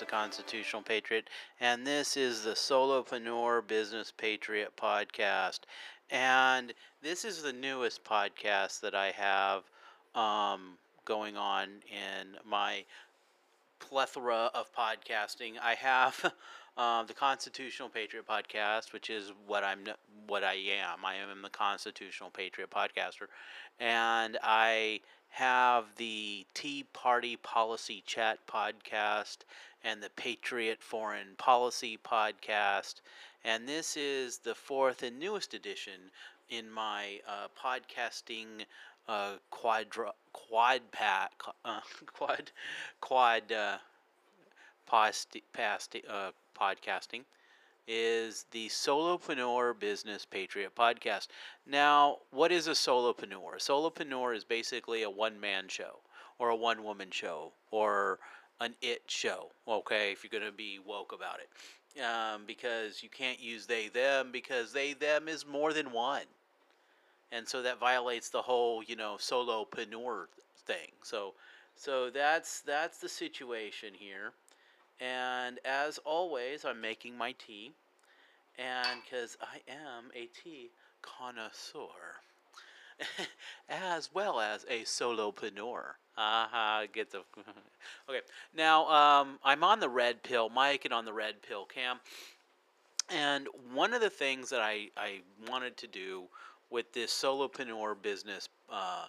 The Constitutional Patriot, and this is the Solopreneur Business Patriot Podcast. And this is the newest podcast that I have um, going on in my plethora of podcasting. I have uh, the Constitutional Patriot Podcast, which is what I'm what I am. I am the Constitutional Patriot Podcaster, and I have the Tea Party Policy Chat Podcast and the Patriot Foreign Policy Podcast, and this is the fourth and newest edition in my uh, podcasting uh, quadra quad pat uh, quad quad uh, past, past uh, podcasting is the Solopreneur Business Patriot podcast. Now, what is a solopreneur? A solopreneur is basically a one man show or a one woman show or an it show, okay, if you're going to be woke about it. Um, because you can't use they them because they them is more than one. And so that violates the whole, you know, solopreneur thing. So so that's that's the situation here. And as always, I'm making my tea. And because I am a tea connoisseur, as well as a solopreneur. Uh-huh, get the. okay, now um, I'm on the red pill, mic, and on the red pill cam. And one of the things that I, I wanted to do with this solopreneur business, uh,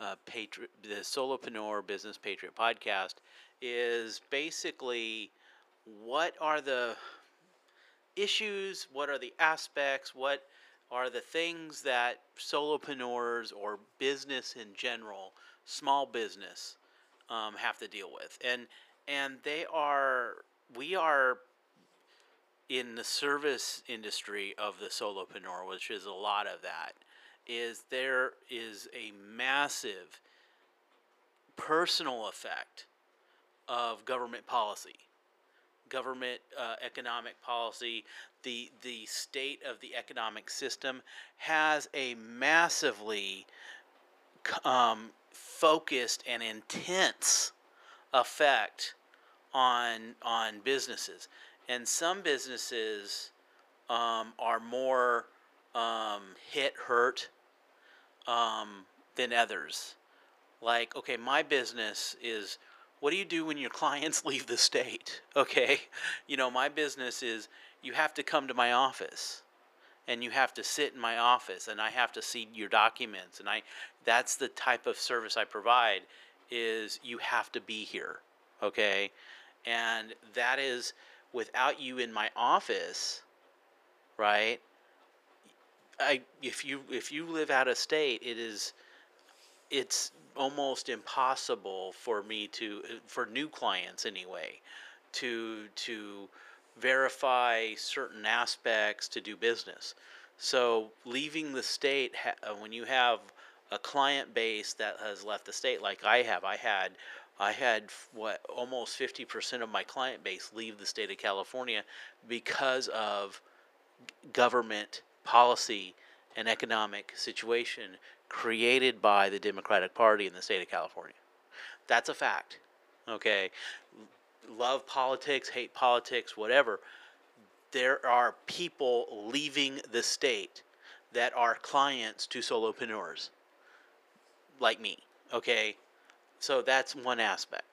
uh, patri- the solopreneur business patriot podcast is basically what are the issues, what are the aspects, what are the things that solopreneurs or business in general, small business, um, have to deal with, and and they are we are in the service industry of the solopreneur, which is a lot of that, is there is a massive personal effect of government policy, government uh, economic policy, the the state of the economic system has a massively um, focused and intense effect on on businesses, and some businesses um, are more um, hit hurt um, than others. Like, okay, my business is what do you do when your clients leave the state? Okay, you know, my business is you have to come to my office and you have to sit in my office and I have to see your documents and I that's the type of service I provide is you have to be here okay and that is without you in my office right I if you if you live out of state it is it's almost impossible for me to for new clients anyway to to verify certain aspects to do business. So leaving the state uh, when you have a client base that has left the state like I have I had I had what almost 50% of my client base leave the state of California because of government policy and economic situation created by the Democratic Party in the state of California. That's a fact. Okay. Love politics, hate politics, whatever. There are people leaving the state that are clients to solopreneurs like me. Okay. So that's one aspect.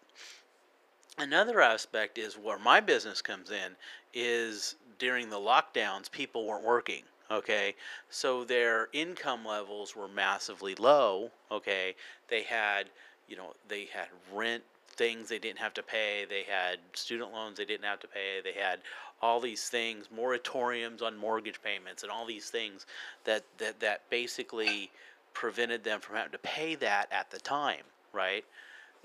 Another aspect is where my business comes in is during the lockdowns, people weren't working okay? So their income levels were massively low okay? They had you know they had rent things they didn't have to pay they had student loans they didn't have to pay they had all these things moratoriums on mortgage payments and all these things that that, that basically prevented them from having to pay that at the time right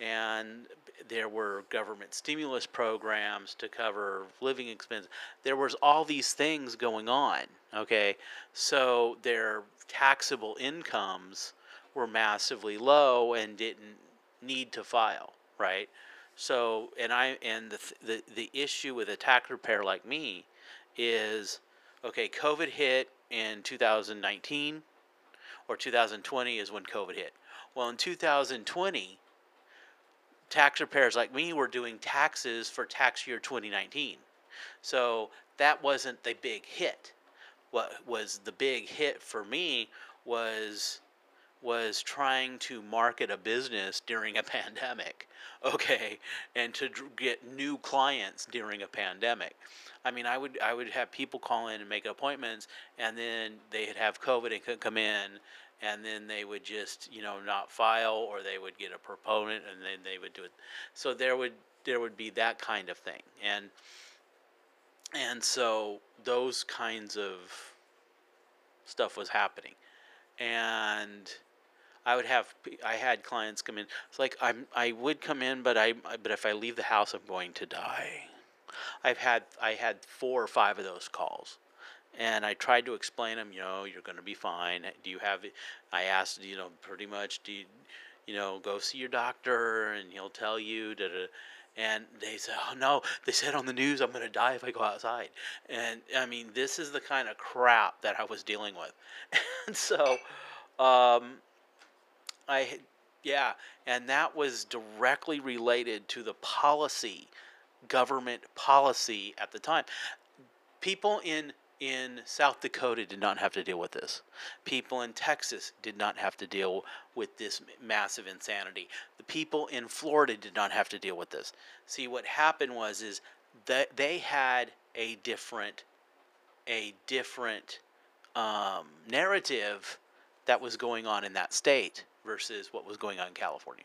and there were government stimulus programs to cover living expenses. There was all these things going on. Okay, so their taxable incomes were massively low and didn't need to file. Right. So and I and the the the issue with a tax preparer like me is okay. COVID hit in 2019 or 2020 is when COVID hit. Well, in 2020, tax preparers like me were doing taxes for tax year 2019. So that wasn't the big hit. What was the big hit for me was was trying to market a business during a pandemic, okay, and to get new clients during a pandemic. I mean, I would I would have people call in and make appointments, and then they'd have COVID and couldn't come in, and then they would just you know not file, or they would get a proponent, and then they would do it. So there would there would be that kind of thing, and and so those kinds of stuff was happening, and I would have I had clients come in. It's like I'm I would come in, but I but if I leave the house, I'm going to die. I've had I had four or five of those calls, and I tried to explain them. You know, you're going to be fine. Do you have? I asked, you know, pretty much. Do you, you know, go see your doctor, and he'll tell you. Da, da, and they said, "Oh no!" They said on the news, "I'm going to die if I go outside." And I mean, this is the kind of crap that I was dealing with, and so. Um, I yeah, and that was directly related to the policy, government policy at the time. People in in South Dakota did not have to deal with this. People in Texas did not have to deal with this massive insanity. The people in Florida did not have to deal with this. See, what happened was is that they had a different a different um, narrative that was going on in that state versus what was going on in California.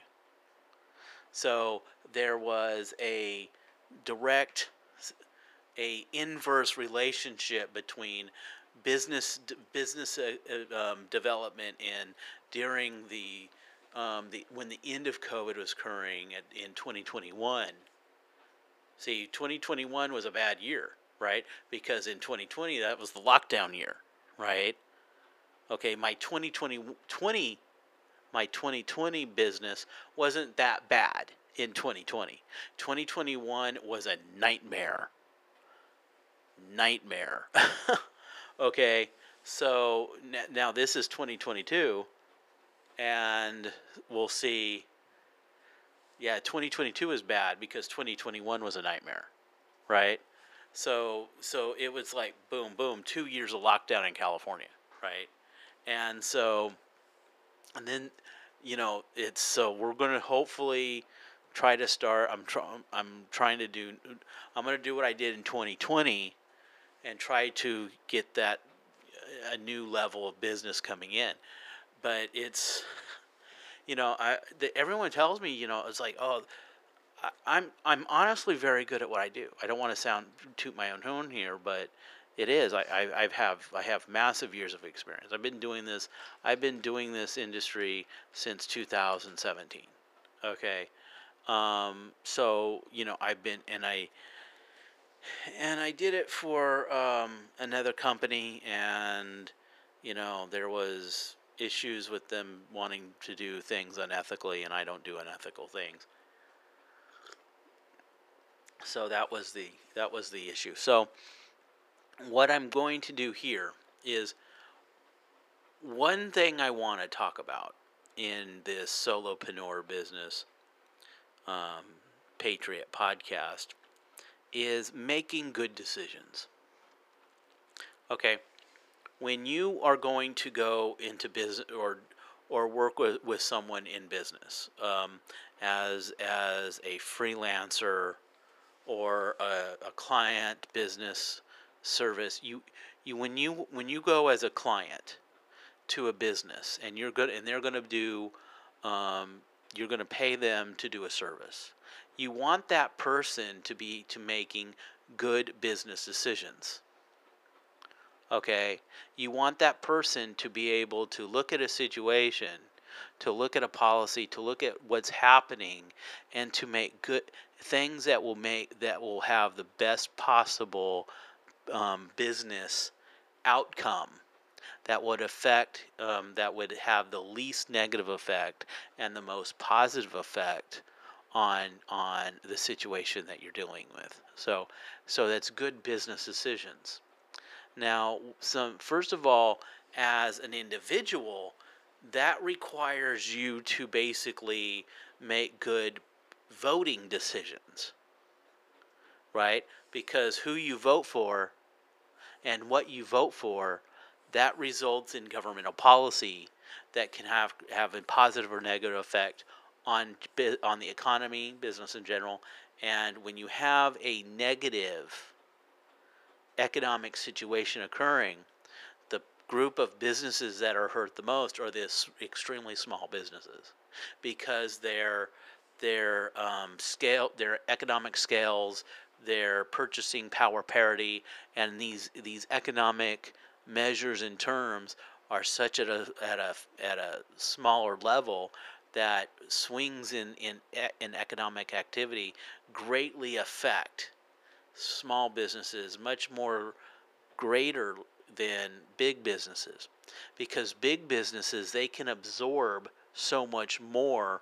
So there was a direct, a inverse relationship between business business uh, uh, um, development and during the um, the when the end of COVID was occurring at, in 2021. See, 2021 was a bad year, right? Because in 2020 that was the lockdown year, right? Okay, my 2020 20 my 2020 business wasn't that bad in 2020. 2021 was a nightmare. Nightmare. okay, so now this is 2022, and we'll see. Yeah, 2022 is bad because 2021 was a nightmare, right? So so it was like boom boom, two years of lockdown in California, right? And so and then you know it's so we're going to hopefully try to start i'm trying i'm trying to do i'm going to do what i did in 2020 and try to get that a new level of business coming in but it's you know i the, everyone tells me you know it's like oh I, i'm i'm honestly very good at what i do i don't want to sound toot my own horn here but it is. I, I I've have I have massive years of experience. I've been doing this. I've been doing this industry since 2017. Okay, um, so you know I've been and I and I did it for um, another company, and you know there was issues with them wanting to do things unethically, and I don't do unethical things. So that was the that was the issue. So what I'm going to do here is one thing I want to talk about in this solopreneur business um, patriot podcast is making good decisions. Okay, when you are going to go into business or or work with, with someone in business um, as as a freelancer or a, a client business service you you when you when you go as a client to a business and you're good and they're going to do um, you're going to pay them to do a service you want that person to be to making good business decisions. Okay? You want that person to be able to look at a situation to look at a policy to look at what's happening and to make good things that will make that will have the best possible um, business outcome that would affect um, that would have the least negative effect and the most positive effect on on the situation that you're dealing with so so that's good business decisions now some first of all as an individual that requires you to basically make good voting decisions, right? Because who you vote for and what you vote for, that results in governmental policy that can have have a positive or negative effect on on the economy, business in general, and when you have a negative economic situation occurring, the group of businesses that are hurt the most are the extremely small businesses because their their um, scale, their economic scales, their purchasing power parity, and these these economic measures and terms are such at a at a at a smaller level that swings in in in economic activity greatly affect small businesses much more greater than big businesses. Because big businesses they can absorb so much more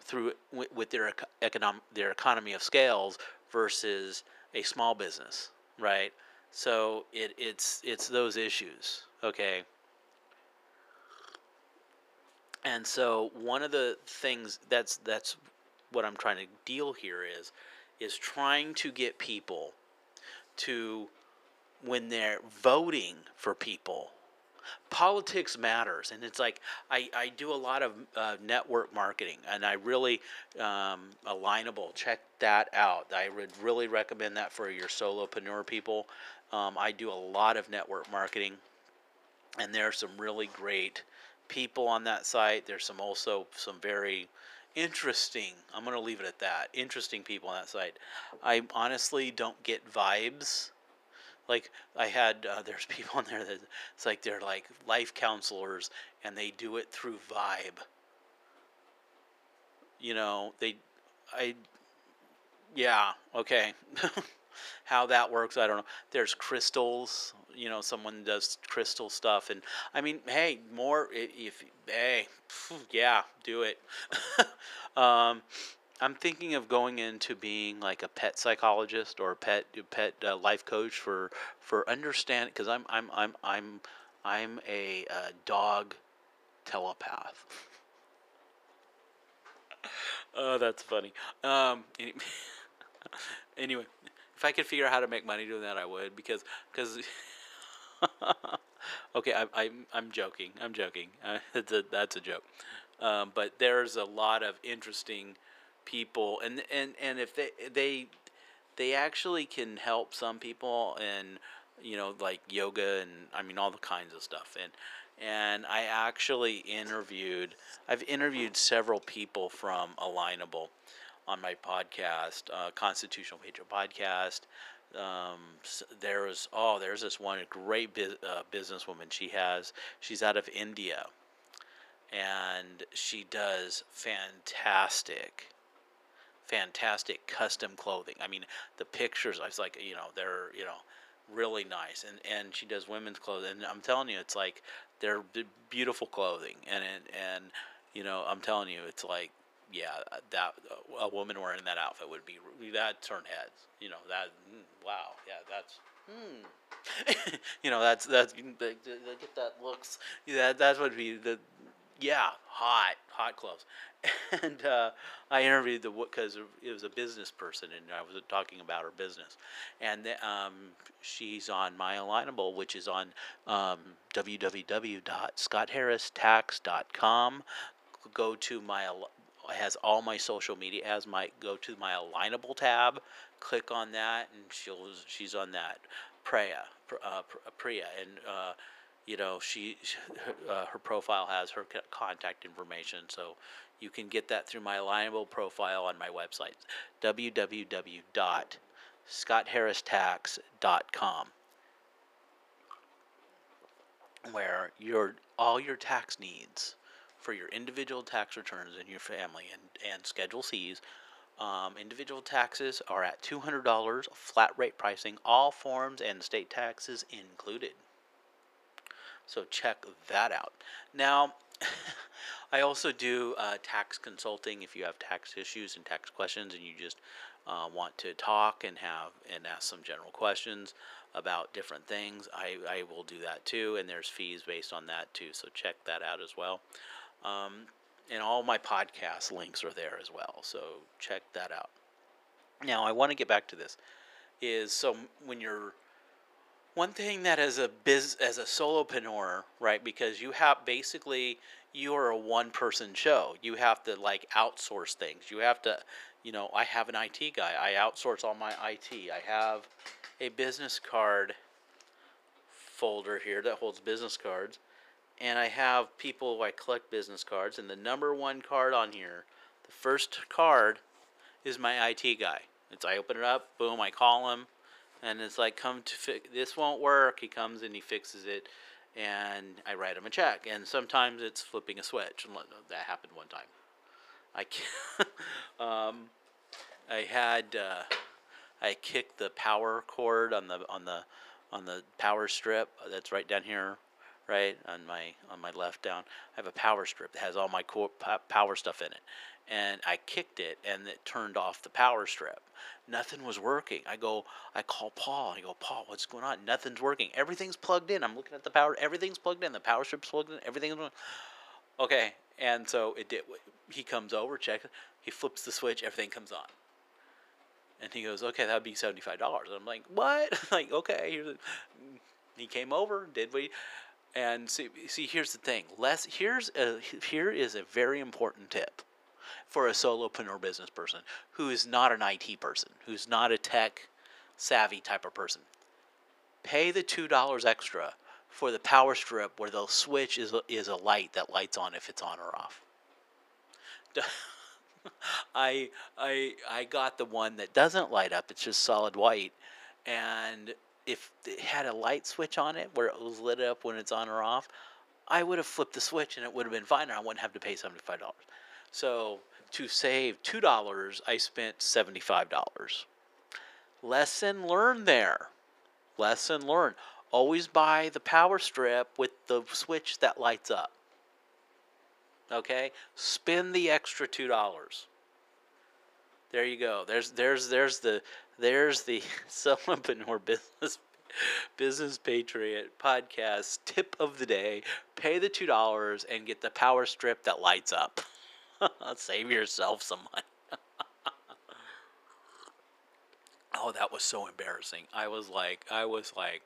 through with their economic their economy of scales versus a small business right? So it, it's it's those issues okay and so one of the things that's that's what I'm trying to deal here is is trying to get people to when they're voting for people politics matters. And it's like i, I do a lot of uh, network marketing and i really um, alignable check that out. I would really recommend that for your solopreneur people. Um, i do a lot of network marketing and there are some really great people on that site. There's some also some very interesting. I'm going to leave it at that. Interesting people on that site. I honestly don't get vibes. Like I had, uh, there's people on there that it's like they're like life counselors, and they do it through vibe. You know, they, I, yeah, okay. How that works, I don't know. There's crystals you know someone does crystal stuff and i mean hey more if hey yeah do it. Um, i'm thinking of going into being like a pet psychologist or a pet pet uh, life coach for for understand because i'm i'm i'm i'm i'm a, a dog telepath. Oh that's funny. Um anyway if I could figure out how to make money doing that, I would because because okay, I, I'm I'm joking. I'm joking. Uh, that's a that's a joke. Um, but there's a lot of interesting people, and and and if they they they actually can help some people, and you know like yoga and I mean all the kinds of stuff, and and I actually interviewed. I've interviewed several people from Alignable on my podcast, uh, Constitutional Patriot Podcast. Um, there's oh, there's this one great bu- uh, businesswoman. She has she's out of India, and she does fantastic, fantastic custom clothing. I mean, the pictures. I was like, you know, they're you know really nice, and and she does women's clothing. And I'm telling you, it's like they're beautiful clothing, and and, and you know, I'm telling you, it's like yeah, that a woman wearing that outfit would be that turn heads. You know that. Mm, wow. Yeah, that's. Hmm. you know that's that's they, they get that looks. Yeah, that's what be the. Yeah, hot, hot clothes. And uh, I interviewed the because it was a business person, and I was talking about her business. And the, um, she's on My Alignable, which is on um, www.scottharristax.com. Go to my has all my social media. Has my go to my alignable tab. Click on that, and she'll she's on that. Priya, uh, Priya, and uh, you know she, uh, her profile has her contact information, so you can get that through my alignable profile on my website, www.scottharristax.com, where your all your tax needs for your individual tax returns and your family and, and Schedule Cs. Um, individual taxes are at $200, flat rate pricing, all forms and state taxes included. So check that out. Now, I also do uh, tax consulting if you have tax issues and tax questions and you just uh, want to talk and have and ask some general questions about different things. I, I will do that too, and there's fees based on that too. So check that out as well. Um, and all my podcast links are there as well. So check that out. Now, I want to get back to this. Is so when you're one thing that as a biz as a solopreneur, right? Because you have basically you are a one person show. You have to like outsource things. You have to, you know, I have an IT guy. I outsource all my IT. I have a business card folder here that holds business cards. And I have people I collect business cards. And the number one card on here, the first card, is my IT guy. It's I open it up, boom, I call him, and it's like, come to fix this won't work. He comes and he fixes it, and I write him a check. And sometimes it's flipping a switch, and that happened one time. I um, I had uh, I kicked the power cord on the on the on the power strip that's right down here, right on my on my left down. I have a power strip that has all my core power stuff in it, and I kicked it and it turned off the power strip. Nothing was working. I go, I call Paul. I go, Paul, what's going on? Nothing's working. Everything's plugged in. I'm looking at the power. Everything's plugged in. The power strip's plugged in. Everything's okay. And so it did. He comes over, checks. He flips the switch. Everything comes on. And he goes, okay, that'd be seventy-five dollars. I'm like, what? like, okay. He came over, did we? And see, see, here's the thing. Less here's a here is a very important tip for a solopreneur business person who is not an IT person, who's not a tech savvy type of person. Pay the $2 extra for the power strip where the switch is is a light that lights on if it's on or off. I I I got the one that doesn't light up. It's just solid white, and if it had a light switch on it where it was lit up when it's on or off, I would have flipped the switch and it would have been fine, and I wouldn't have to pay seventy five dollars. So to save $2, I spent $75. Lesson learned there. Lesson learned. Always buy the power strip with the switch that lights up. Okay? Spend the extra $2. There you go. There's there's there's the there's the solopreneur business business patriot podcast tip of the day. Pay the two dollars and get the power strip that lights up. Save yourself some money. oh, that was so embarrassing. I was like, I was like,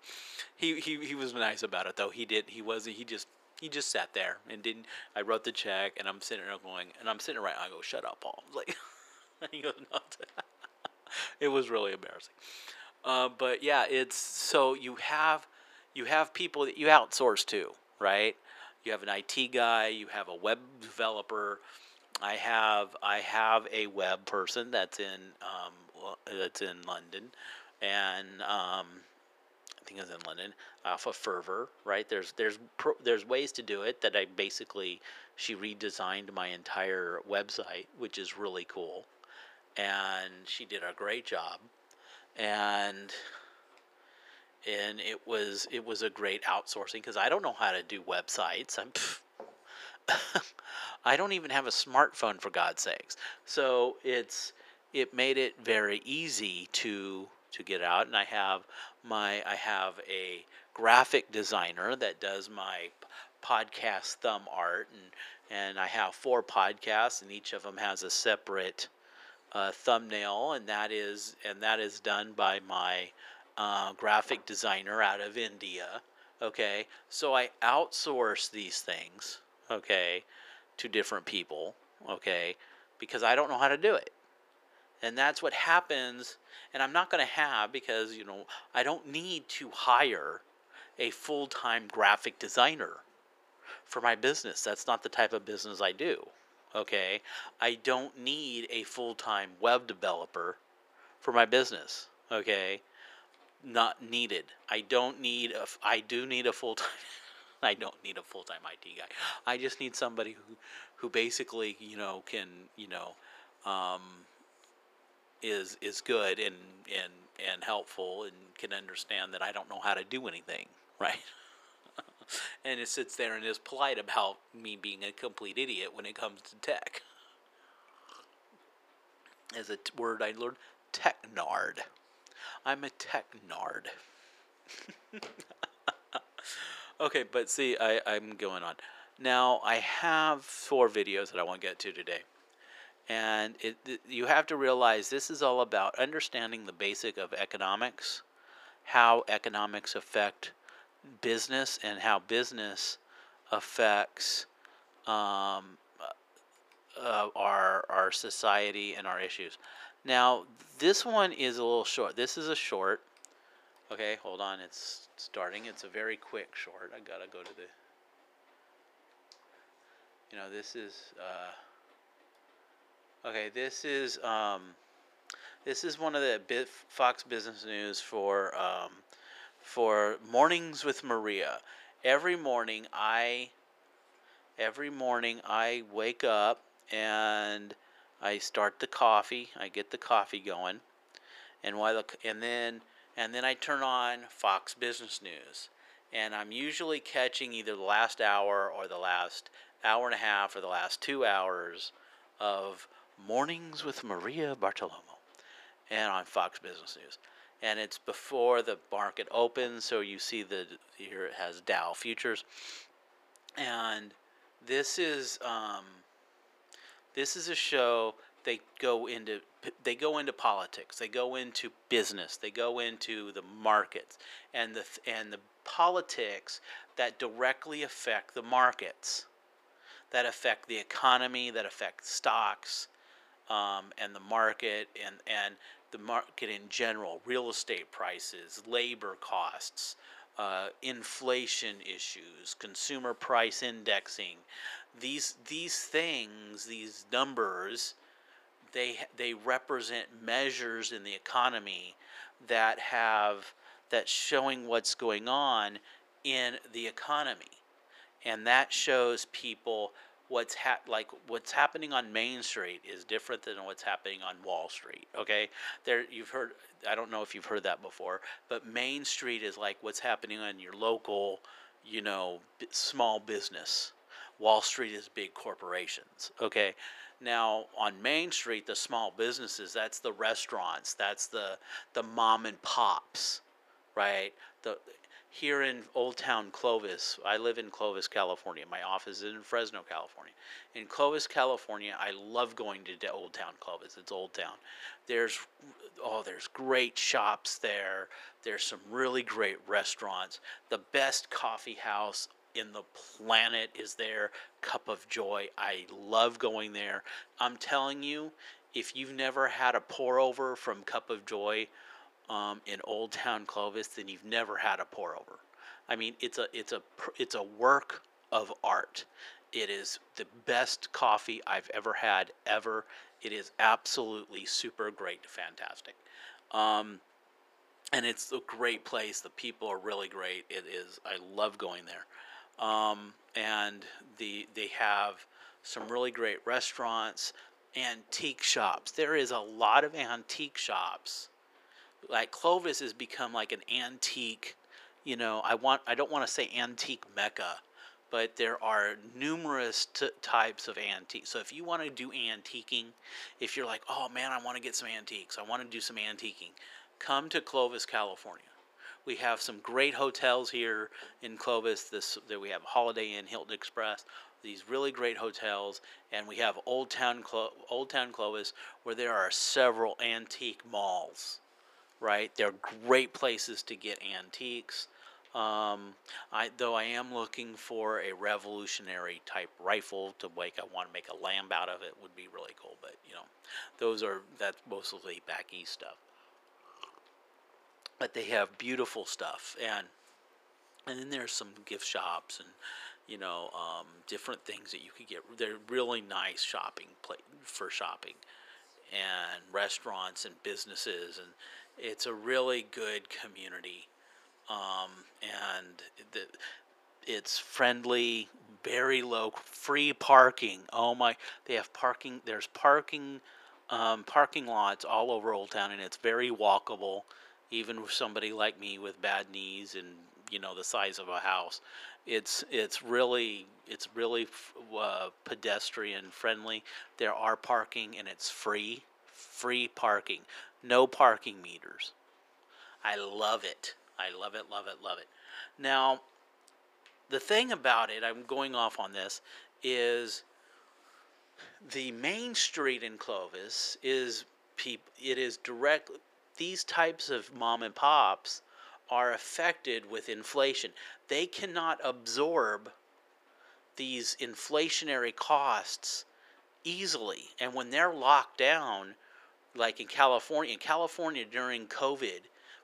he, he, he was nice about it though. He did, he was, he just, he just sat there and didn't, I wrote the check and I'm sitting there going, and I'm sitting right, I go, shut up, Paul. Like, he goes, no. it was really embarrassing. Uh, but yeah, it's, so you have, you have people that you outsource to, right? You have an IT guy, you have a web developer, I have I have a web person that's in um, that's in London, and um, I think it's in London off of Fiverr. Right there's there's there's ways to do it that I basically she redesigned my entire website, which is really cool, and she did a great job, and and it was it was a great outsourcing because I don't know how to do websites. I'm I don't even have a smartphone for God's sakes. So it's it made it very easy to to get out and I have my I have a graphic designer that does my podcast thumb art and and I have four podcasts and each of them has a separate uh, thumbnail and that is and that is done by my uh, graphic designer out of India okay so I outsource these things okay, to different people, okay, because I don't know how to do it. And that's what happens. And I'm not going to have, because, you know, I don't need to hire a full time graphic designer for my business. That's not the type of business I do. Okay. I don't need a full time web developer for my business. Okay. Not needed. I don't need a, I do need a full time I don't need a full time IT guy. I just need somebody who, who basically you know can you know, um, is is good and and and helpful and can understand that I don't know how to do anything right. And it sits there and is polite about me being a complete idiot when it comes to tech. As a t- word I learned, technard. I'm a technard. Okay, but see, I, I'm going on. Now, I have four videos that I want to get to today. And it, you have to realize this is all about understanding the basic of economics, how economics affect business, and how business affects um, uh, our our society and our issues. Now, this one is a little short. This is a short. Okay, hold on. It's starting. It's a very quick short. I gotta go to the. You know, this is. Uh, okay, this is. Um, this is one of the Fox Business News for um, for mornings with Maria. Every morning, I. Every morning, I wake up and I start the coffee. I get the coffee going, and while the, and then and then I turn on Fox Business News, and I'm usually catching either the last hour or the last hour and a half or the last two hours of Mornings with Maria Bartiromo, and on Fox Business News. And it's before the market opens, so you see the here it has Dow futures, and this is um, this is a show they go into they go into politics, they go into business, they go into the markets and the and the politics that directly affect the markets, that affect the economy, that affect stocks, um, and the market and and the market in general, real estate prices, labor costs, uh, inflation issues, consumer price indexing, these these things, these numbers, they they represent measures in the economy that have that showing what's going on in the economy, and that shows people what's ha- like what's happening on Main Street is different than what's happening on Wall Street. Okay, there you've heard. I don't know if you've heard that before, but Main Street is like what's happening on your local, you know, small business. Wall Street is big corporations. Okay. Now on Main Street, the small businesses, that's the restaurants, that's the the mom and pops, right? The here in Old Town Clovis, I live in Clovis, California. My office is in Fresno, California. In Clovis, California, I love going to Old Town Clovis. It's Old Town. There's oh, there's great shops there. There's some really great restaurants. The best coffee house in the planet is there. Cup of Joy. I love going there. I'm telling you, if you've never had a pour over from Cup of Joy um, in Old Town Clovis, then you've never had a pour over. I mean, it's a it's a it's a work of art. It is the best coffee I've ever had ever. It is absolutely super great, fantastic. Um, and it's a great place. The people are really great. It is. I love going there. Um, and the they have some really great restaurants, antique shops. There is a lot of antique shops. Like Clovis has become like an antique, you know, I want I don't want to say antique mecca, but there are numerous t- types of antiques. So if you want to do antiquing, if you're like, "Oh man, I want to get some antiques. I want to do some antiquing." Come to Clovis, California. We have some great hotels here in Clovis. This that we have Holiday Inn, Hilton Express, these really great hotels, and we have Old Town Clo- Old Town Clovis, where there are several antique malls. Right, they're great places to get antiques. Um, I though I am looking for a revolutionary type rifle to make. I want to make a lamb out of it. Would be really cool, but you know, those are that's mostly back east stuff but they have beautiful stuff and and then there's some gift shops and you know um, different things that you could get they're really nice shopping place for shopping and restaurants and businesses and it's a really good community um, and the, it's friendly very low free parking. Oh my they have parking there's parking um, parking lots all over old town and it's very walkable even with somebody like me with bad knees and you know the size of a house. It's it's really it's really uh, pedestrian friendly. There are parking and it's free free parking no parking meters i love it i love it love it love it now the thing about it, I'm going off on this, is the main street in Clovis is peop, it is direct these types of mom and pops are affected with inflation. They cannot absorb these inflationary costs easily. And when they're locked down, like in California, in California during COVID,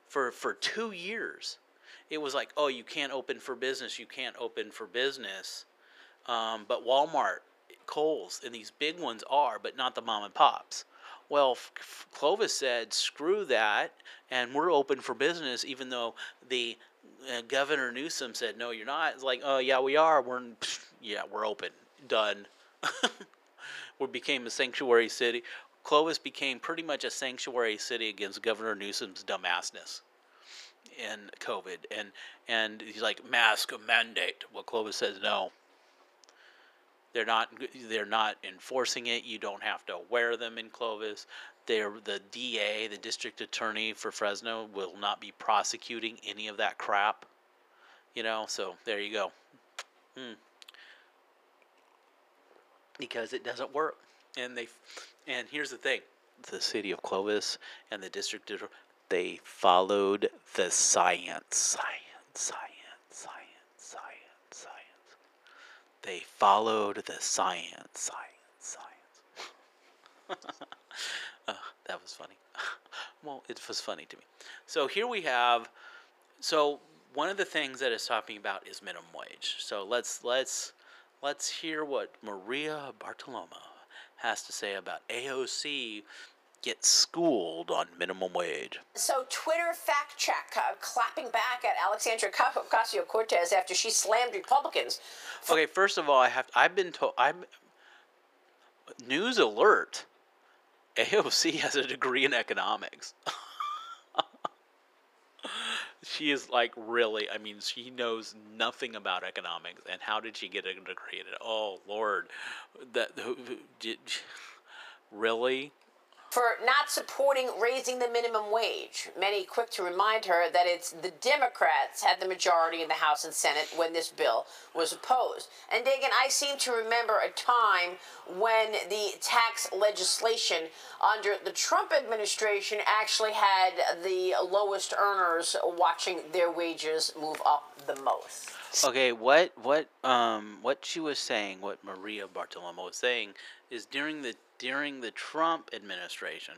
for, for two years, it was like, oh, you can't open for business, you can't open for business. Um, but Walmart, Kohl's, and these big ones are, but not the mom and pops. Well, Clovis said, screw that, and we're open for business, even though the uh, Governor Newsom said, no, you're not. It's like, oh, yeah, we are. We're, yeah, we're open. Done. we became a sanctuary city. Clovis became pretty much a sanctuary city against Governor Newsom's dumbassness in COVID, and and he's like mask mandate. Well, Clovis says no. They're not they're not enforcing it. You don't have to wear them in Clovis. They're, the DA, the district attorney for Fresno, will not be prosecuting any of that crap. You know, so there you go. Hmm. Because it doesn't work, and they, and here's the thing: the city of Clovis and the district they followed the science, science, science Science. Science. Science. They followed the science, science, science. uh, that was funny. well, it was funny to me. So here we have. So one of the things that it's talking about is minimum wage. So let's let's let's hear what Maria Bartiromo has to say about AOC get schooled on minimum wage. So, Twitter fact check, uh, clapping back at Alexandria Ocasio Cortez after she slammed Republicans. okay, first of all, I have I've been told I'm news alert. AOC has a degree in economics. she is like really i mean she knows nothing about economics and how did she get a degree in it oh lord. That did, really for not supporting raising the minimum wage. Many quick to remind her that it's the Democrats had the majority in the House and Senate when this bill was opposed. And Dagen, I seem to remember a time when the tax legislation under the Trump administration actually had the lowest earners watching their wages move up the most. Okay, what what um what she was saying, what Maria Bartiromo was saying, is during the during the Trump administration,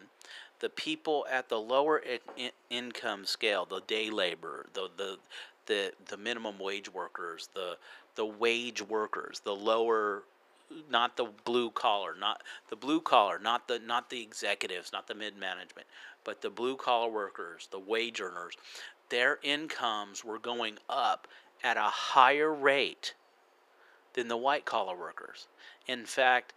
the people at the lower in- income scale, the day labor, the the the the minimum wage workers, the the wage workers, the lower not the blue collar, not the blue collar, not the not the executives, not the mid management, but the blue collar workers, the wage earners, their incomes were going up at a higher rate than the white collar workers. In fact,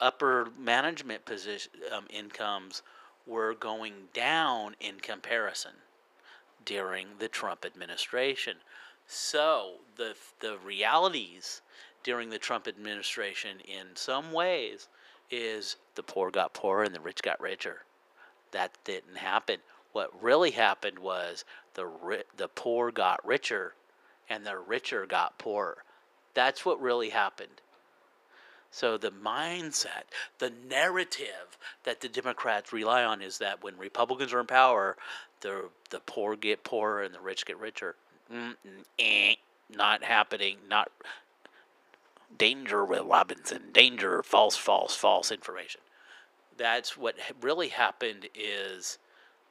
upper management position um, incomes were going down in comparison during the Trump administration. So the the realities during the Trump administration, in some ways, is the poor got poorer and the rich got richer. That didn't happen. What really happened was the ri- the poor got richer, and the richer got poorer. That's what really happened. So the mindset, the narrative that the Democrats rely on is that when Republicans are in power, the the poor get poorer and the rich get richer. Mm-mm, eh, not happening. Not danger, Will Robinson. Danger. False. False. False information. That's what really happened. Is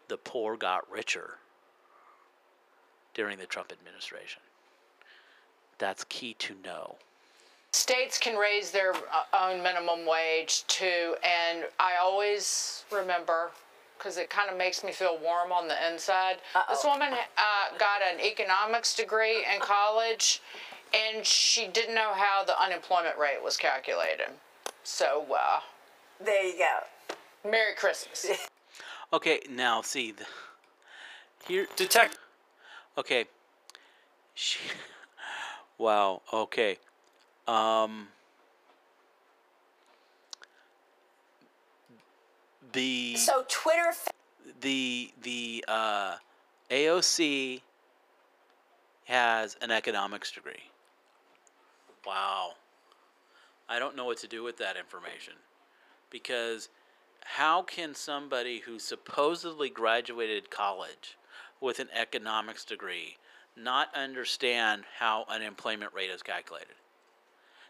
the poor got richer during the Trump administration. That's key to know. States can raise their uh, own minimum wage too, and I always remember because it kind of makes me feel warm on the inside. Uh-oh. This woman uh, got an economics degree in college, and she didn't know how the unemployment rate was calculated. So, uh, there you go. Merry Christmas. okay, now see, the, here detect. Okay, she. Wow. Okay. Um, the so Twitter. The the uh, AOC has an economics degree. Wow. I don't know what to do with that information. Because how can somebody who supposedly graduated college with an economics degree not understand how unemployment rate is calculated?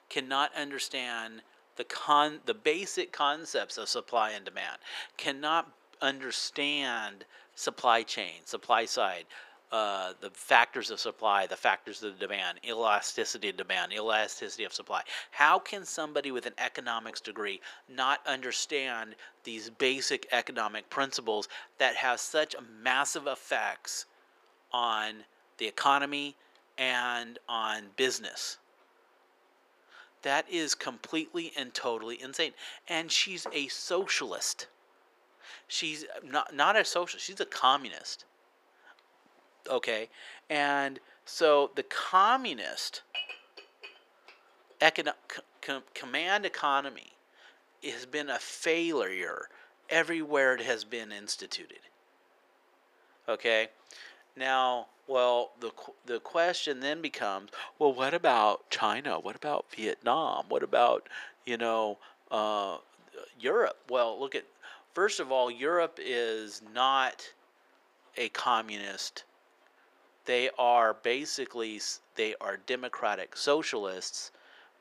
Cannot understand the con the basic concepts of supply and demand. Cannot understand supply chain, supply side, uh, the factors of supply, the factors of demand, elasticity of demand, elasticity of supply. How can somebody with an economics degree not understand these basic economic principles that have such massive effects on the economy and on business? That is completely and totally insane. And she's a socialist. She's not not a socialist. She's a communist okay? And so the communist econo- com- command economy has been a failure everywhere it has been instituted. Okay? Now, well, the the question then becomes, well, what about China? What about Vietnam? What about you know uh, Europe? Well, look at first of all, Europe is not a communist they are basically they are democratic socialists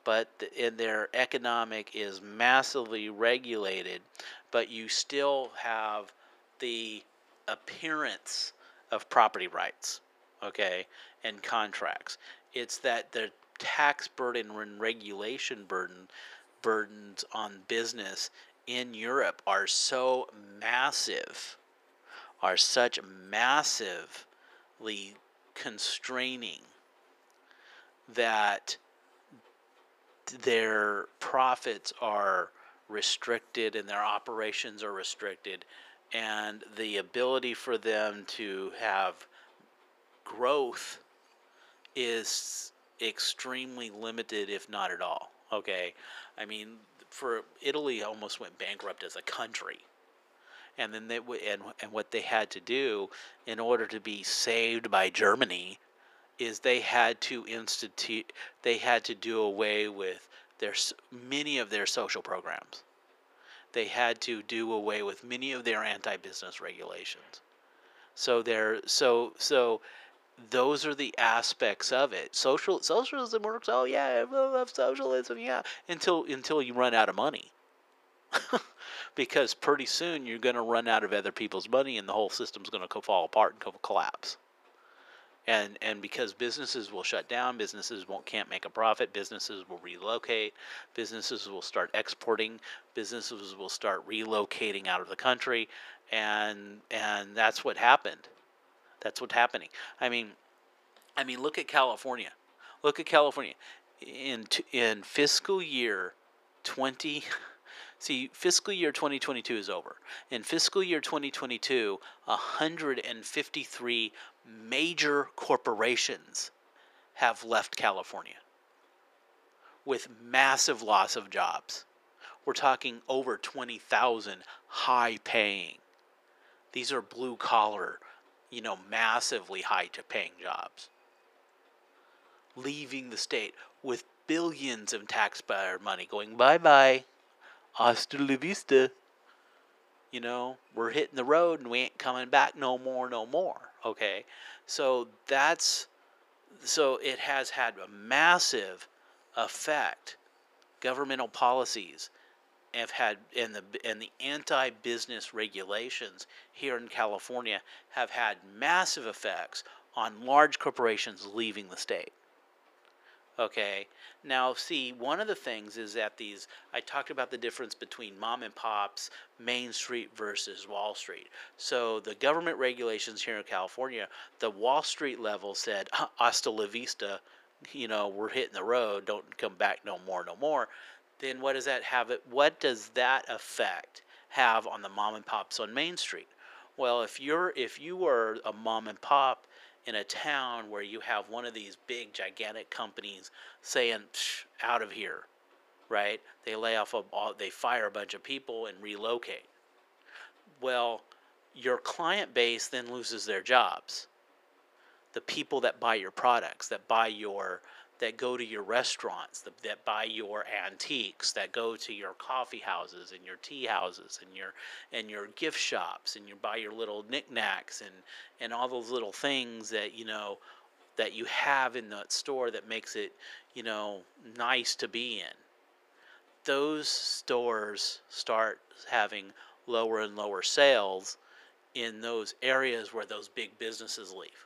but in their economic is massively regulated but you still have the appearance of property rights okay and contracts. It's that the tax burden and regulation burden burdens on business in Europe are so massive are such massively constraining that their profits are restricted and their operations are restricted and the ability for them to have growth is extremely limited if not at all okay i mean for italy almost went bankrupt as a country and then they and and what they had to do in order to be saved by Germany is they had to institute they had to do away with their many of their social programs. They had to do away with many of their anti-business regulations. So there so so those are the aspects of it. Social socialism works. Oh yeah, I love socialism. Yeah, until until you run out of money. because pretty soon you're going to run out of other people's money and the whole system's going to fall apart and collapse. And and because businesses will shut down, businesses won't can't make a profit, businesses will relocate, businesses will start exporting, businesses will start relocating out of the country, and and that's what happened. That's what's happening. I mean, I mean, look at California. Look at California. In in fiscal year 20 See, fiscal year 2022 is over. In fiscal year 2022, 153 major corporations have left California with massive loss of jobs. We're talking over 20,000 high paying. These are blue collar, you know, massively high paying jobs. Leaving the state with billions of taxpayer money going bye bye hasta la vista. You know, we're hitting the road and we ain't coming back no more, no more. Okay. So that's, so it has had a massive effect. Governmental policies have had, and the, and the anti business regulations here in California have had massive effects on large corporations leaving the state. Okay. Now, see, one of the things is that these, I talked about the difference between mom and pops, Main Street versus Wall Street. So, the government regulations here in California, the Wall Street level said, ah, hasta la vista, you know, we're hitting the road, don't come back no more, no more. Then what does that have? What does that effect have on the mom and pops on Main Street? Well, if you're if you were a mom and pop in a town where you have one of these big gigantic companies saying out of here right they lay off a, they fire a bunch of people and relocate well your client base then loses their jobs the people that buy your products that buy your that go to your restaurants, that, that buy your antiques, that go to your coffee houses and your tea houses and your and your gift shops and you buy your little knickknacks and and all those little things that you know that you have in that store that makes it you know nice to be in. Those stores start having lower and lower sales in those areas where those big businesses leave.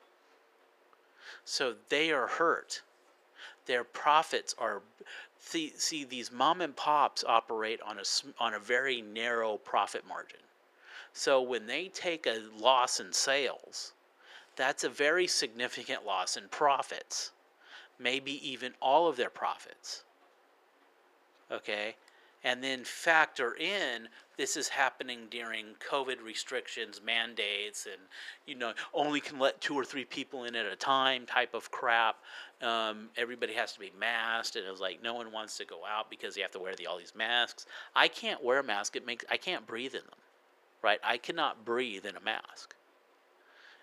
So they are hurt their profits are see, see these mom and pops operate on a on a very narrow profit margin. So when they take a loss in sales, that's a very significant loss in profits. Maybe even all of their profits. Okay? and then factor in this is happening during COVID restrictions, mandates, and you know only can let two or three people in at a time type of crap. Um, everybody has to be masked, and it was like no one wants to go out because you have to wear the, all these masks. I can't wear a mask; it makes I can't breathe in them, right? I cannot breathe in a mask.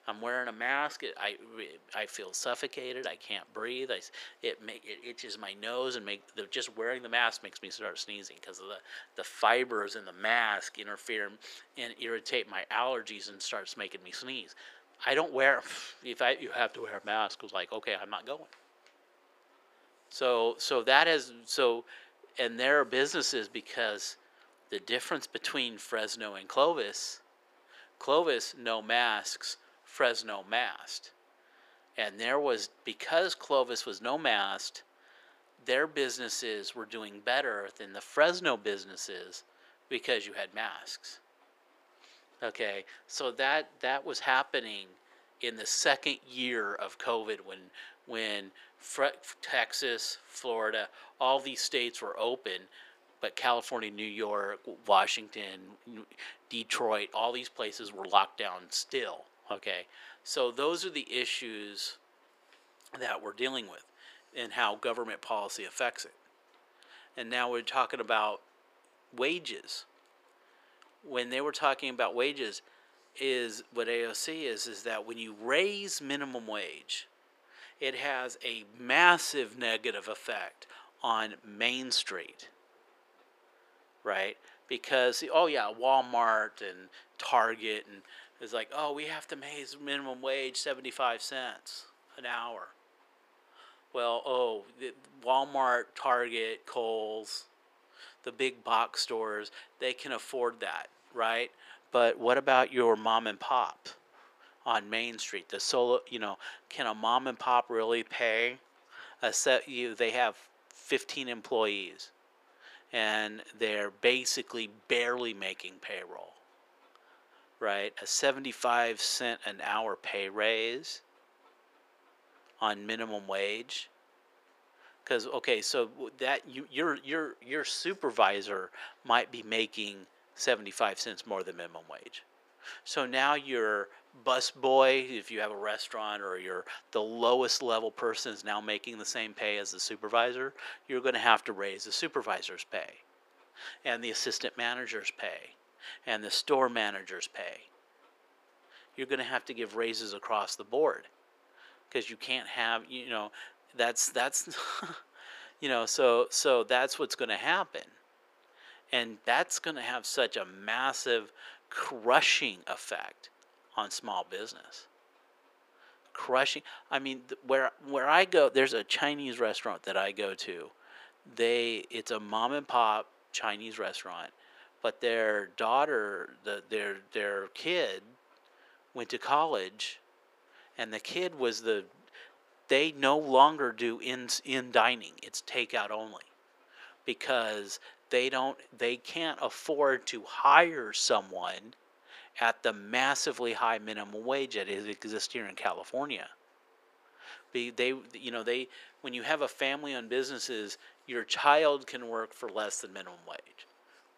I'm wearing a mask. It, I, I feel suffocated. I can't breathe. I, it, make, it itches my nose and make the, just wearing the mask makes me start sneezing because the, the fibers in the mask interfere and irritate my allergies and starts making me sneeze. I don't wear if I you have to wear a mask. It's like okay, I'm not going. So so that is so, and there are businesses because the difference between Fresno and Clovis, Clovis no masks Fresno masked. And there was, because Clovis was no masked, their businesses were doing better than the Fresno businesses because you had masks. Okay, so that that was happening in the second year of COVID when when Texas, Florida, all these states were open, but California, New York, Washington, Detroit, all these places were locked down still. Okay, so those are the issues that we're dealing with and how government policy affects it. And now we're talking about wages. When they were talking about wages, is what AOC is is that when you raise minimum wage, it has a massive negative effect on Main Street. Right? Because oh yeah, Walmart and Target and it's like, oh, we have to raise minimum wage 75 cents an hour. Well, oh, Walmart, Target, Kohl's, the big box stores, they can afford that, right? But what about your mom and pop on Main Street? The solo, you know, can a mom and pop really pay? A set you they have 15 employees and they're basically barely making payroll right, a 75 cent an hour pay raise on minimum wage. Because okay so that you your your your supervisor might be making 75 cents more than minimum wage. So now your bus boy if you have a restaurant or you're the lowest level person is now making the same pay as the supervisor you're going to have to raise the supervisor's pay and the assistant manager's pay and the store managers pay. You're going to have to give raises across the board because you can't have, you know, that's that's you know, so so that's what's going to happen. And that's going to have such a massive crushing effect on small business. Crushing. I mean, where where I go, there's a Chinese restaurant that I go to. They it's a mom and pop Chinese restaurant but their daughter, the, their their kid, went to college, and the kid was the. They no longer do in in dining; it's takeout only, because they don't they can't afford to hire someone at the massively high minimum wage that exists here in California. Be, they you know they when you have a family on businesses, your child can work for less than minimum wage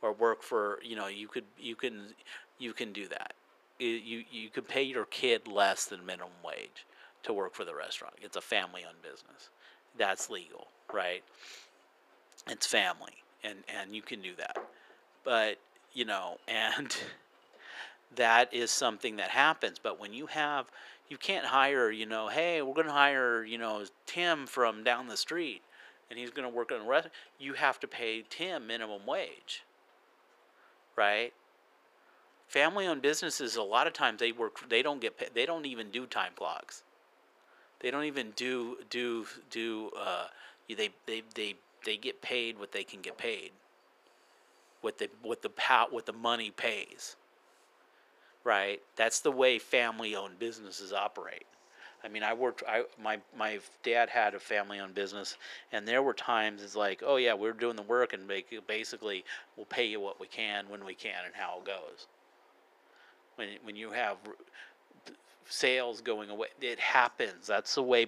or work for you know you could you can you can do that. You you could pay your kid less than minimum wage to work for the restaurant. It's a family owned business. That's legal right? It's family and and you can do that. But you know and that is something that happens. But when you have, you can't hire, you know, hey, we're going to hire, you know, Tim from down the street and he's going to work on a restaurant. You have to pay Tim minimum wage, right? Family owned businesses, a lot of times they work, they don't get, paid, they don't even do time clocks. They don't even do, do, do, uh, they, they, they, they get paid what they can get paid. What the, what the, what the money pays right? That's the way family-owned businesses operate. I mean, I worked. I my my dad had a family-owned business, and there were times it's like, oh yeah, we're doing the work, and basically we'll pay you what we can when we can, and how it goes. When when you have sales going away, it happens. That's the way.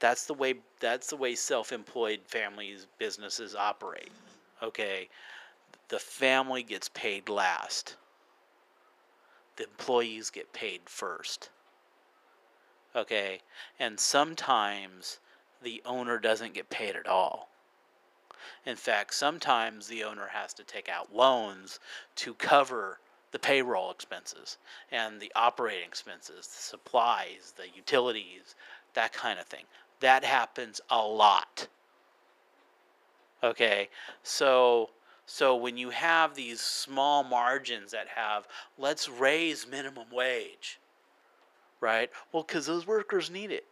That's the way. That's the way self-employed families businesses operate. Okay, the family gets paid last the employees get paid first. Okay, and sometimes the owner doesn't get paid at all. In fact, sometimes the owner has to take out loans to cover the payroll expenses and the operating expenses, the supplies, the utilities, that kind of thing. That happens a lot. Okay, so so when you have these small margins that have, let's raise minimum wage, right? Well, because those workers need it.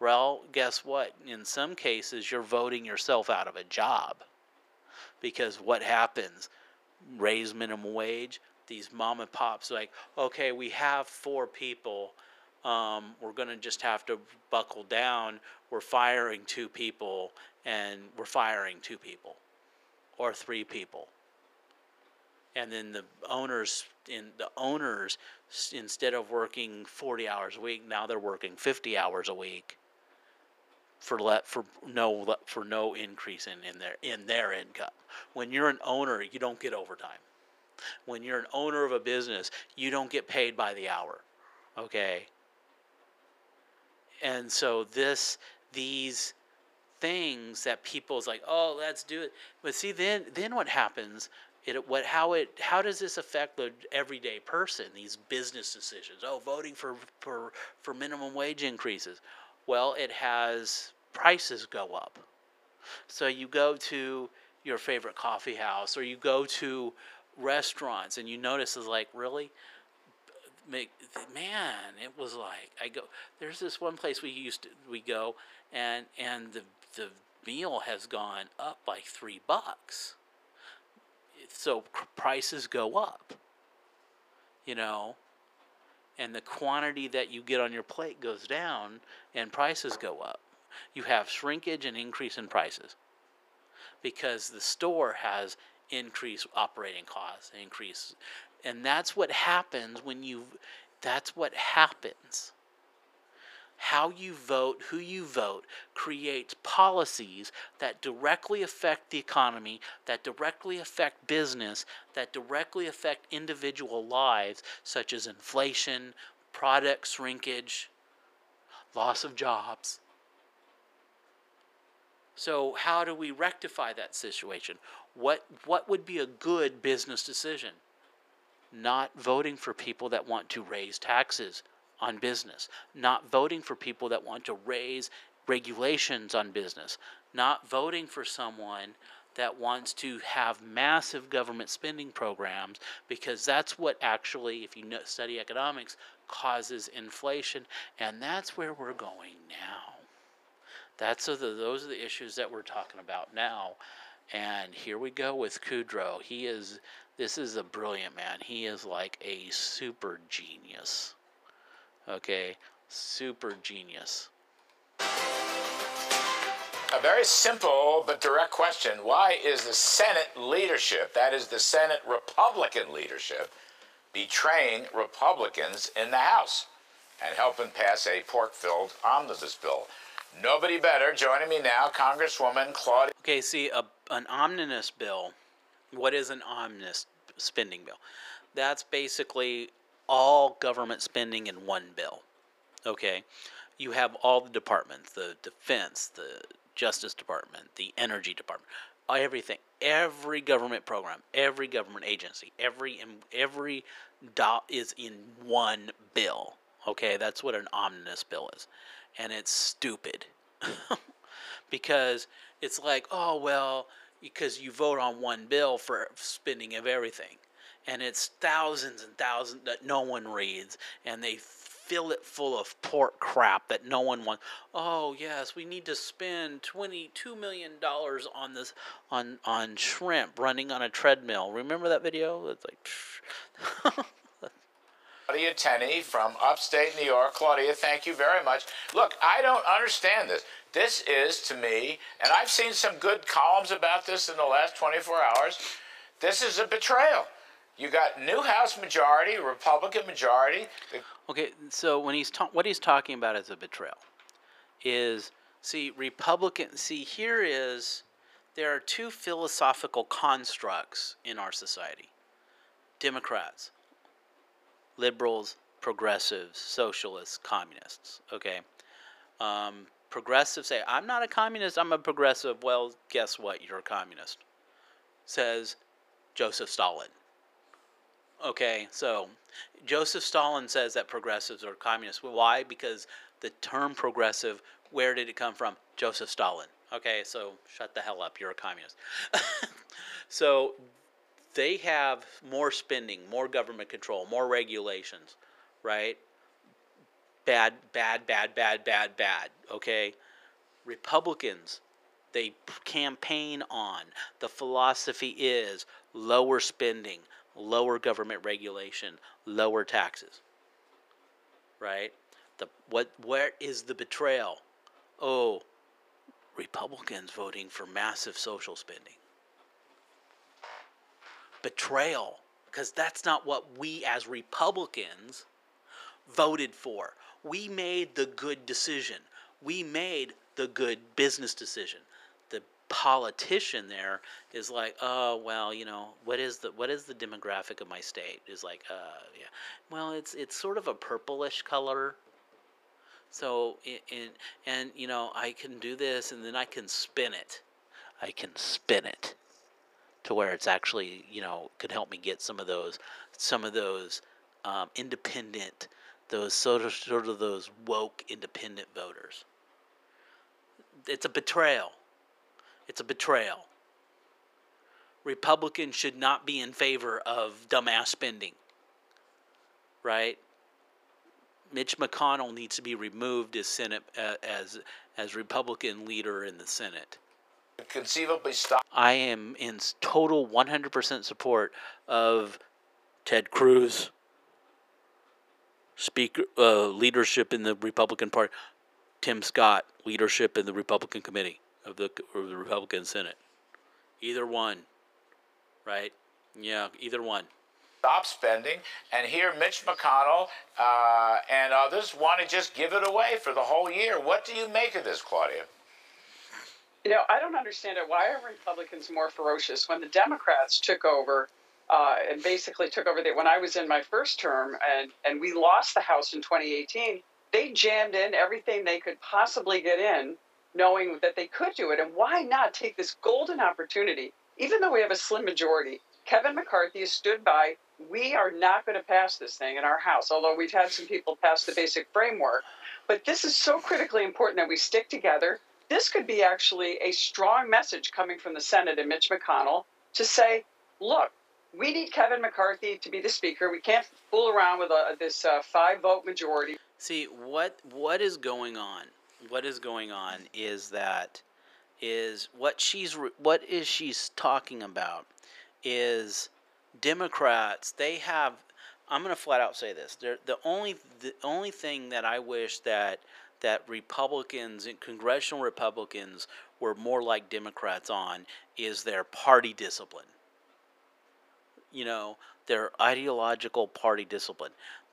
Well, guess what? In some cases, you're voting yourself out of a job. Because what happens? Raise minimum wage. These mom and pops like, okay, we have four people. Um, we're going to just have to buckle down. We're firing two people, and we're firing two people or three people. And then the owners in the owners instead of working 40 hours a week, now they're working 50 hours a week for let for no for no increase in, in their in their income. When you're an owner, you don't get overtime. When you're an owner of a business, you don't get paid by the hour. Okay? And so this these things that people's like, oh, let's do it. But see, then then what happens? It what how it how does this affect the everyday person? These business decisions. Oh, voting for for for minimum wage increases. Well, it has prices go up. So you go to your favorite coffee house or you go to restaurants and you notice is like really man it was like i go there's this one place we used to we go and and the the meal has gone up like three bucks. So prices go up, you know, and the quantity that you get on your plate goes down and prices go up. You have shrinkage and increase in prices because the store has increased operating costs, increase, and that's what happens when you. That's what happens how you vote, who you vote, creates policies that directly affect the economy, that directly affect business, that directly affect individual lives, such as inflation, product shrinkage, loss of jobs. So, how do we rectify that situation? What, what would be a good business decision? Not voting for people that want to raise taxes on business, not voting for people that want to raise regulations on business, not voting for someone that wants to have massive government spending programs because that's what actually, if you study economics, causes inflation, and that's where we're going now. That's the, those are the issues that we're talking about now. And here we go with Kudlow. He is this is a brilliant man. He is like a super genius. Okay, super genius. A very simple but direct question. Why is the Senate leadership, that is the Senate Republican leadership, betraying Republicans in the House and helping pass a pork filled omnibus bill? Nobody better. Joining me now, Congresswoman Claudia. Okay, see, a, an omnibus bill. What is an omnibus spending bill? That's basically all government spending in one bill. Okay, you have all the departments: the defense, the Justice Department, the Energy Department. everything, every government program, every government agency, every every dot is in one bill. Okay, that's what an omnibus bill is, and it's stupid because it's like, oh well, because you vote on one bill for spending of everything, and it's thousands and thousands that no one reads, and they fill it full of pork crap that no one wants. Oh yes, we need to spend twenty two million dollars on this on on shrimp running on a treadmill. Remember that video? It's like. Claudia Tenney from upstate New York. Claudia, thank you very much. Look, I don't understand this. This is to me, and I've seen some good columns about this in the last 24 hours. This is a betrayal. You got new House majority, Republican majority. Okay, so when he's ta- what he's talking about is a betrayal. Is see Republican. See here is there are two philosophical constructs in our society. Democrats, liberals, progressives, socialists, communists. Okay, um, progressives say I'm not a communist. I'm a progressive. Well, guess what? You're a communist. Says Joseph Stalin. Okay, so Joseph Stalin says that progressives are communists. Why? Because the term progressive, where did it come from? Joseph Stalin. Okay, so shut the hell up. You're a communist. so they have more spending, more government control, more regulations, right? Bad, bad, bad, bad, bad, bad. Okay? Republicans, they campaign on. The philosophy is lower spending, lower government regulation, lower taxes. Right? The what where is the betrayal? Oh, Republicans voting for massive social spending. Betrayal, because that's not what we as Republicans voted for. We made the good decision. We made the good business decision politician there is like, oh well, you know, what is the what is the demographic of my state? Is like, uh, yeah, well, it's it's sort of a purplish color. So in and you know, I can do this, and then I can spin it. I can spin it to where it's actually you know could help me get some of those some of those um, independent those sort of sort of those woke independent voters. It's a betrayal it's a betrayal. Republicans should not be in favor of dumbass spending. Right? Mitch McConnell needs to be removed as Senate uh, as as Republican leader in the Senate. Conceivably stop. I am in total 100% support of Ted Cruz, speaker uh, leadership in the Republican Party, Tim Scott leadership in the Republican Committee of the, of the Republican Senate. Either one, right? Yeah, either one. Stop spending, and here Mitch McConnell uh, and others want to just give it away for the whole year. What do you make of this, Claudia? You know, I don't understand it. Why are Republicans more ferocious when the Democrats took over uh, and basically took over the, when I was in my first term and, and we lost the House in 2018? They jammed in everything they could possibly get in knowing that they could do it. And why not take this golden opportunity, even though we have a slim majority? Kevin McCarthy has stood by. We are not going to pass this thing in our House, although we've had some people pass the basic framework. But this is so critically important that we stick together. This could be actually a strong message coming from the Senate and Mitch McConnell to say, look, we need Kevin McCarthy to be the speaker. We can't fool around with a, this uh, five vote majority. See what what is going on what is going on is that is what she's what is she's talking about is Democrats they have I'm going to flat out say this They're, the only the only thing that I wish that that Republicans and congressional Republicans were more like Democrats on is their party discipline. You know, their ideological party discipline.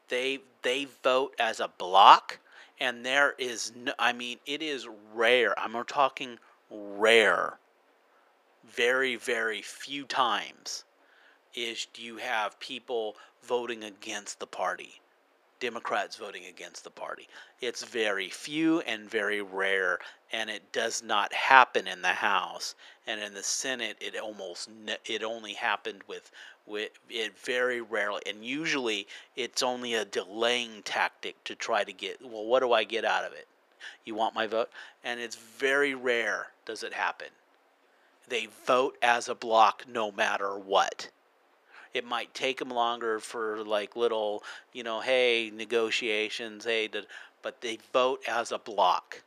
They they vote as a block and there is no, I mean it is rare. I'm talking rare. Very very few times is do you have people voting against the party. Democrats voting against the party. It's very few and very rare, and it does not happen in the House and in the Senate. It almost it only happened with with it very rarely, and usually it's only a delaying tactic to try to get. Well, what do I get out of it? You want my vote? And it's very rare does it happen. They vote as a block no matter what. It might take them longer for like little, you know, hey, negotiations, hey, but they vote as a block.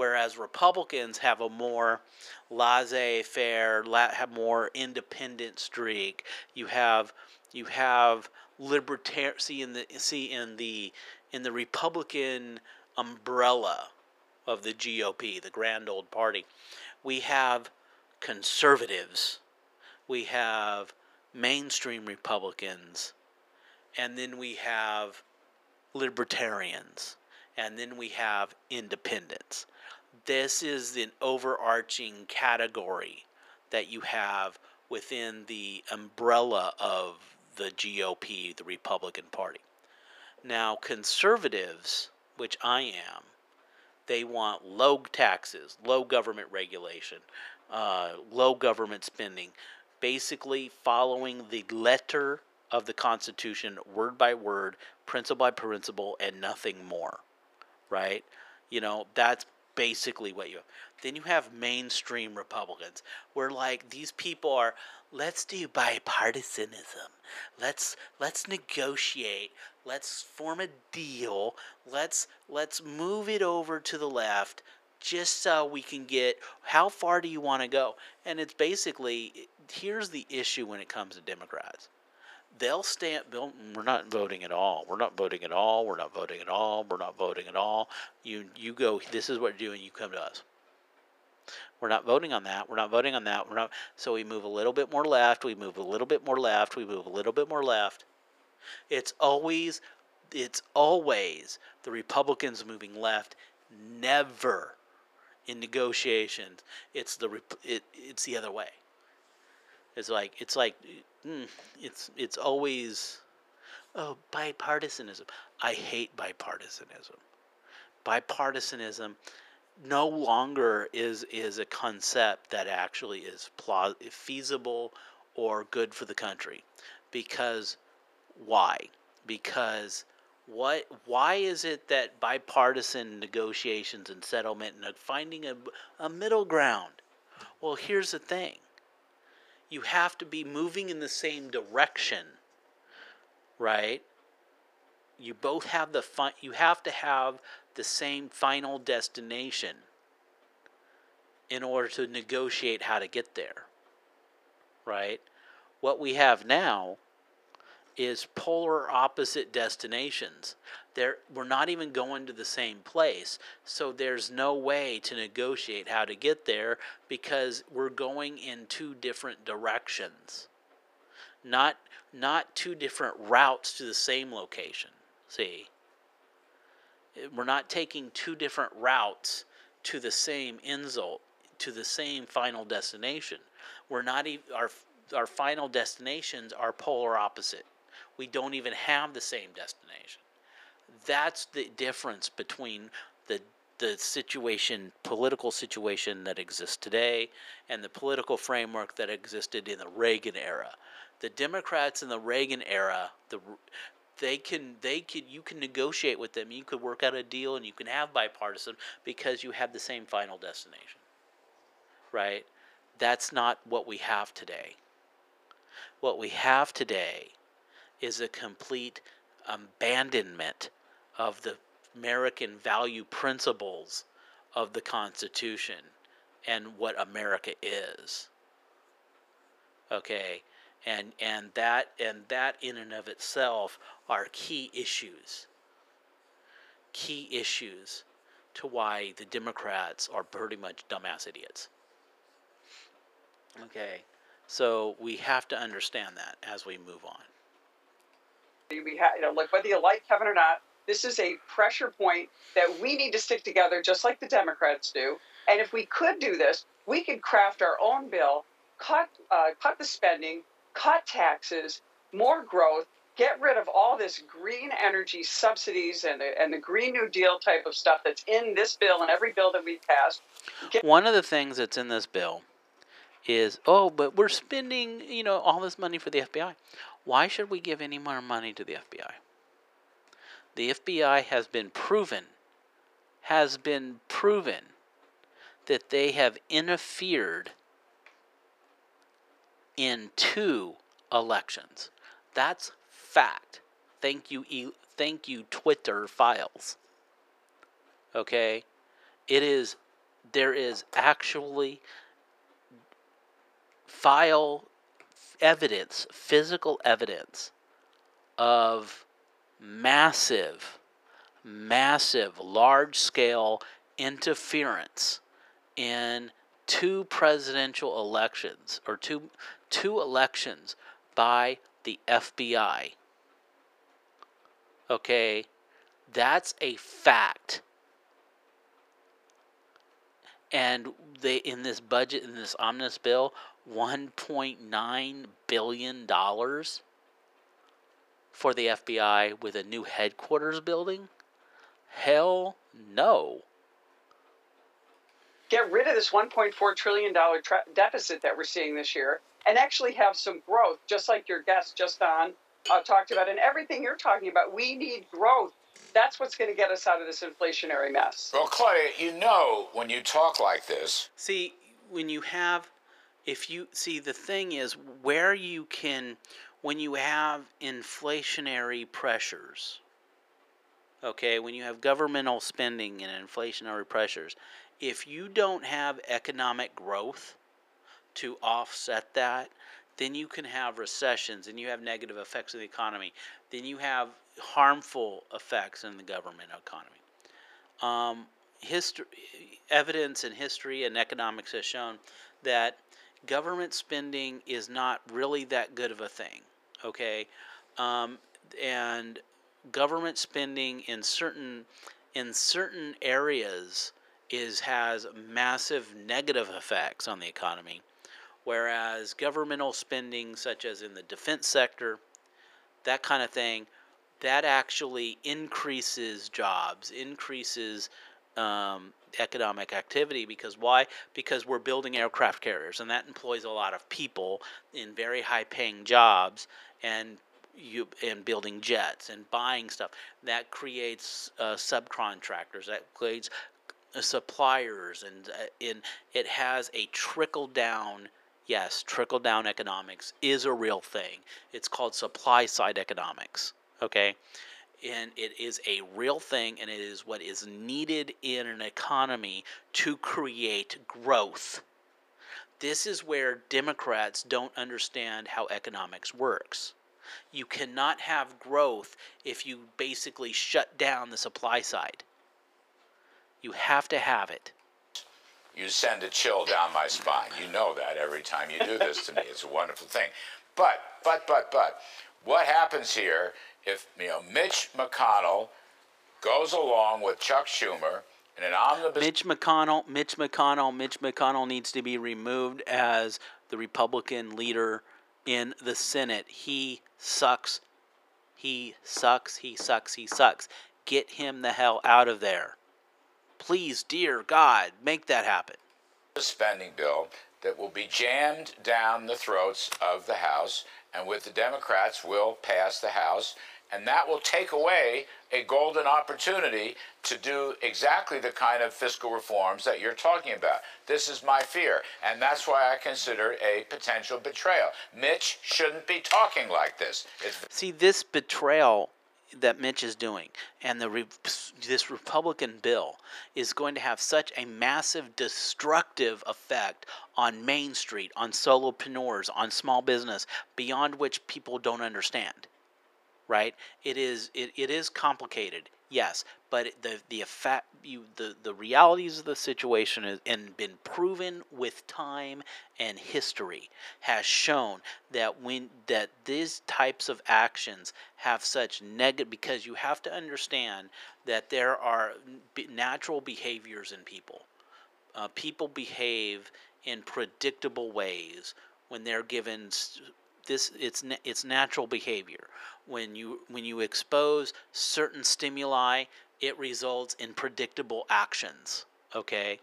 Whereas Republicans have a more laissez-faire, have more independent streak. You have you have libertarian see in the see in the in the Republican umbrella of the GOP, the grand old party. We have conservatives, we have mainstream Republicans, and then we have libertarians, and then we have independents. This is an overarching category that you have within the umbrella of the GOP, the Republican Party. Now, conservatives, which I am, they want low taxes, low government regulation, uh, low government spending, basically following the letter of the Constitution, word by word, principle by principle, and nothing more. Right? You know, that's basically what you have. Then you have mainstream Republicans, where like these people are let's do bipartisanism. Let's let's negotiate. Let's form a deal. Let's let's move it over to the left just so we can get how far do you want to go? And it's basically here's the issue when it comes to Democrats. They'll stand. We're not voting at all. We're not voting at all. We're not voting at all. We're not voting at all. You you go. This is what you're doing. You come to us. We're not voting on that. We're not voting on that. We're not. So we move a little bit more left. We move a little bit more left. We move a little bit more left. It's always, it's always the Republicans moving left. Never in negotiations. It's the it, it's the other way. It's like it's like mm, it's it's always oh bipartisanism. I hate bipartisanism. Bipartisanism no longer is is a concept that actually is pla- feasible or good for the country because why because what why is it that bipartisan negotiations and settlement and finding a, a middle ground well here's the thing you have to be moving in the same direction right you both have the fi- you have to have the same final destination in order to negotiate how to get there. Right? What we have now is polar opposite destinations. We're not even going to the same place, so there's no way to negotiate how to get there because we're going in two different directions. Not not two different routes to the same location. See? we're not taking two different routes to the same insult to the same final destination we're not even our our final destinations are polar opposite we don't even have the same destination that's the difference between the the situation political situation that exists today and the political framework that existed in the Reagan era. The Democrats in the Reagan era the they can they could you can negotiate with them you could work out a deal and you can have bipartisan because you have the same final destination right? That's not what we have today. What we have today is a complete abandonment of the American value principles of the Constitution and what America is. Okay, and and that and that in and of itself are key issues. Key issues to why the democrats are pretty much dumbass idiots. Okay? So we have to understand that as we move on. We have you know like whether you like kevin or not this is a pressure point that we need to stick together just like the democrats do and if we could do this we could craft our own bill cut uh, cut the spending cut taxes, more growth, get rid of all this green energy subsidies and the, and the Green New Deal type of stuff that's in this bill and every bill that we've passed. Get- One of the things that's in this bill is oh, but we're spending you know all this money for the FBI. Why should we give any more money to the FBI? The FBI has been proven, has been proven that they have interfered in two elections. That's fact. Thank you, e- thank you, Twitter files. Okay, it is. There is actually file evidence, physical evidence of massive, massive, large scale interference in two presidential elections or two two elections by the FBI. Okay, that's a fact. And they in this budget in this omnibus bill, 1.9 billion dollars for the FBI with a new headquarters building? Hell no. get rid of this 1.4 trillion dollar tra- deficit that we're seeing this year and actually have some growth just like your guest just on uh, talked about and everything you're talking about we need growth that's what's going to get us out of this inflationary mess Well, Claudia, you know when you talk like this, See, when you have, if you see, the thing is where you can, when you have inflationary pressures, okay, when you have governmental spending and inflationary pressures, if you don't have economic growth to offset that, then you can have recessions and you have negative effects on the economy. Then you have harmful effects in the government economy. Um, history, evidence in history and economics has shown that government spending is not really that good of a thing. Okay, um, and government spending in certain in certain areas is has massive negative effects on the economy, whereas governmental spending, such as in the defense sector, that kind of thing, that actually increases jobs, increases um, economic activity. Because why? Because we're building aircraft carriers, and that employs a lot of people in very high-paying jobs, and you and building jets and buying stuff. That creates uh, subcontractors. That creates uh, suppliers, and uh, in it has a trickle down yes, trickle down economics is a real thing. It's called supply side economics. Okay. And it is a real thing, and it is what is needed in an economy to create growth. This is where Democrats don't understand how economics works. You cannot have growth if you basically shut down the supply side. You have to have it. you send a chill down my spine. You know that every time you do this to me. It's a wonderful thing. But, but, but, but, what happens here if you know Mitch McConnell goes along with Chuck Schumer in an omnibus? Mitch McConnell, Mitch McConnell, Mitch McConnell needs to be removed as the Republican leader in the Senate. He sucks. He sucks. He sucks. He sucks. Get him the hell out of there. Please, dear God, make that happen. A spending bill that will be jammed down the throats of the House, and with the Democrats will pass the House, and that will take away a golden opportunity to do exactly the kind of fiscal reforms that you're talking about. This is my fear, and that's why I consider a potential betrayal. Mitch shouldn't be talking like this. It's See, this betrayal that Mitch is doing and the this Republican bill is going to have such a massive destructive effect on Main Street, on solopreneurs, on small business, beyond which people don't understand. Right? It is it, it is complicated, yes, but the the effect you the the realities of the situation is and been proven with time and history has shown that when that these types of actions have such negative because you have to understand that there are natural behaviors in people uh, people behave in predictable ways when they're given this it's it's natural behavior. When you when you expose certain stimuli, it results in predictable actions. Okay,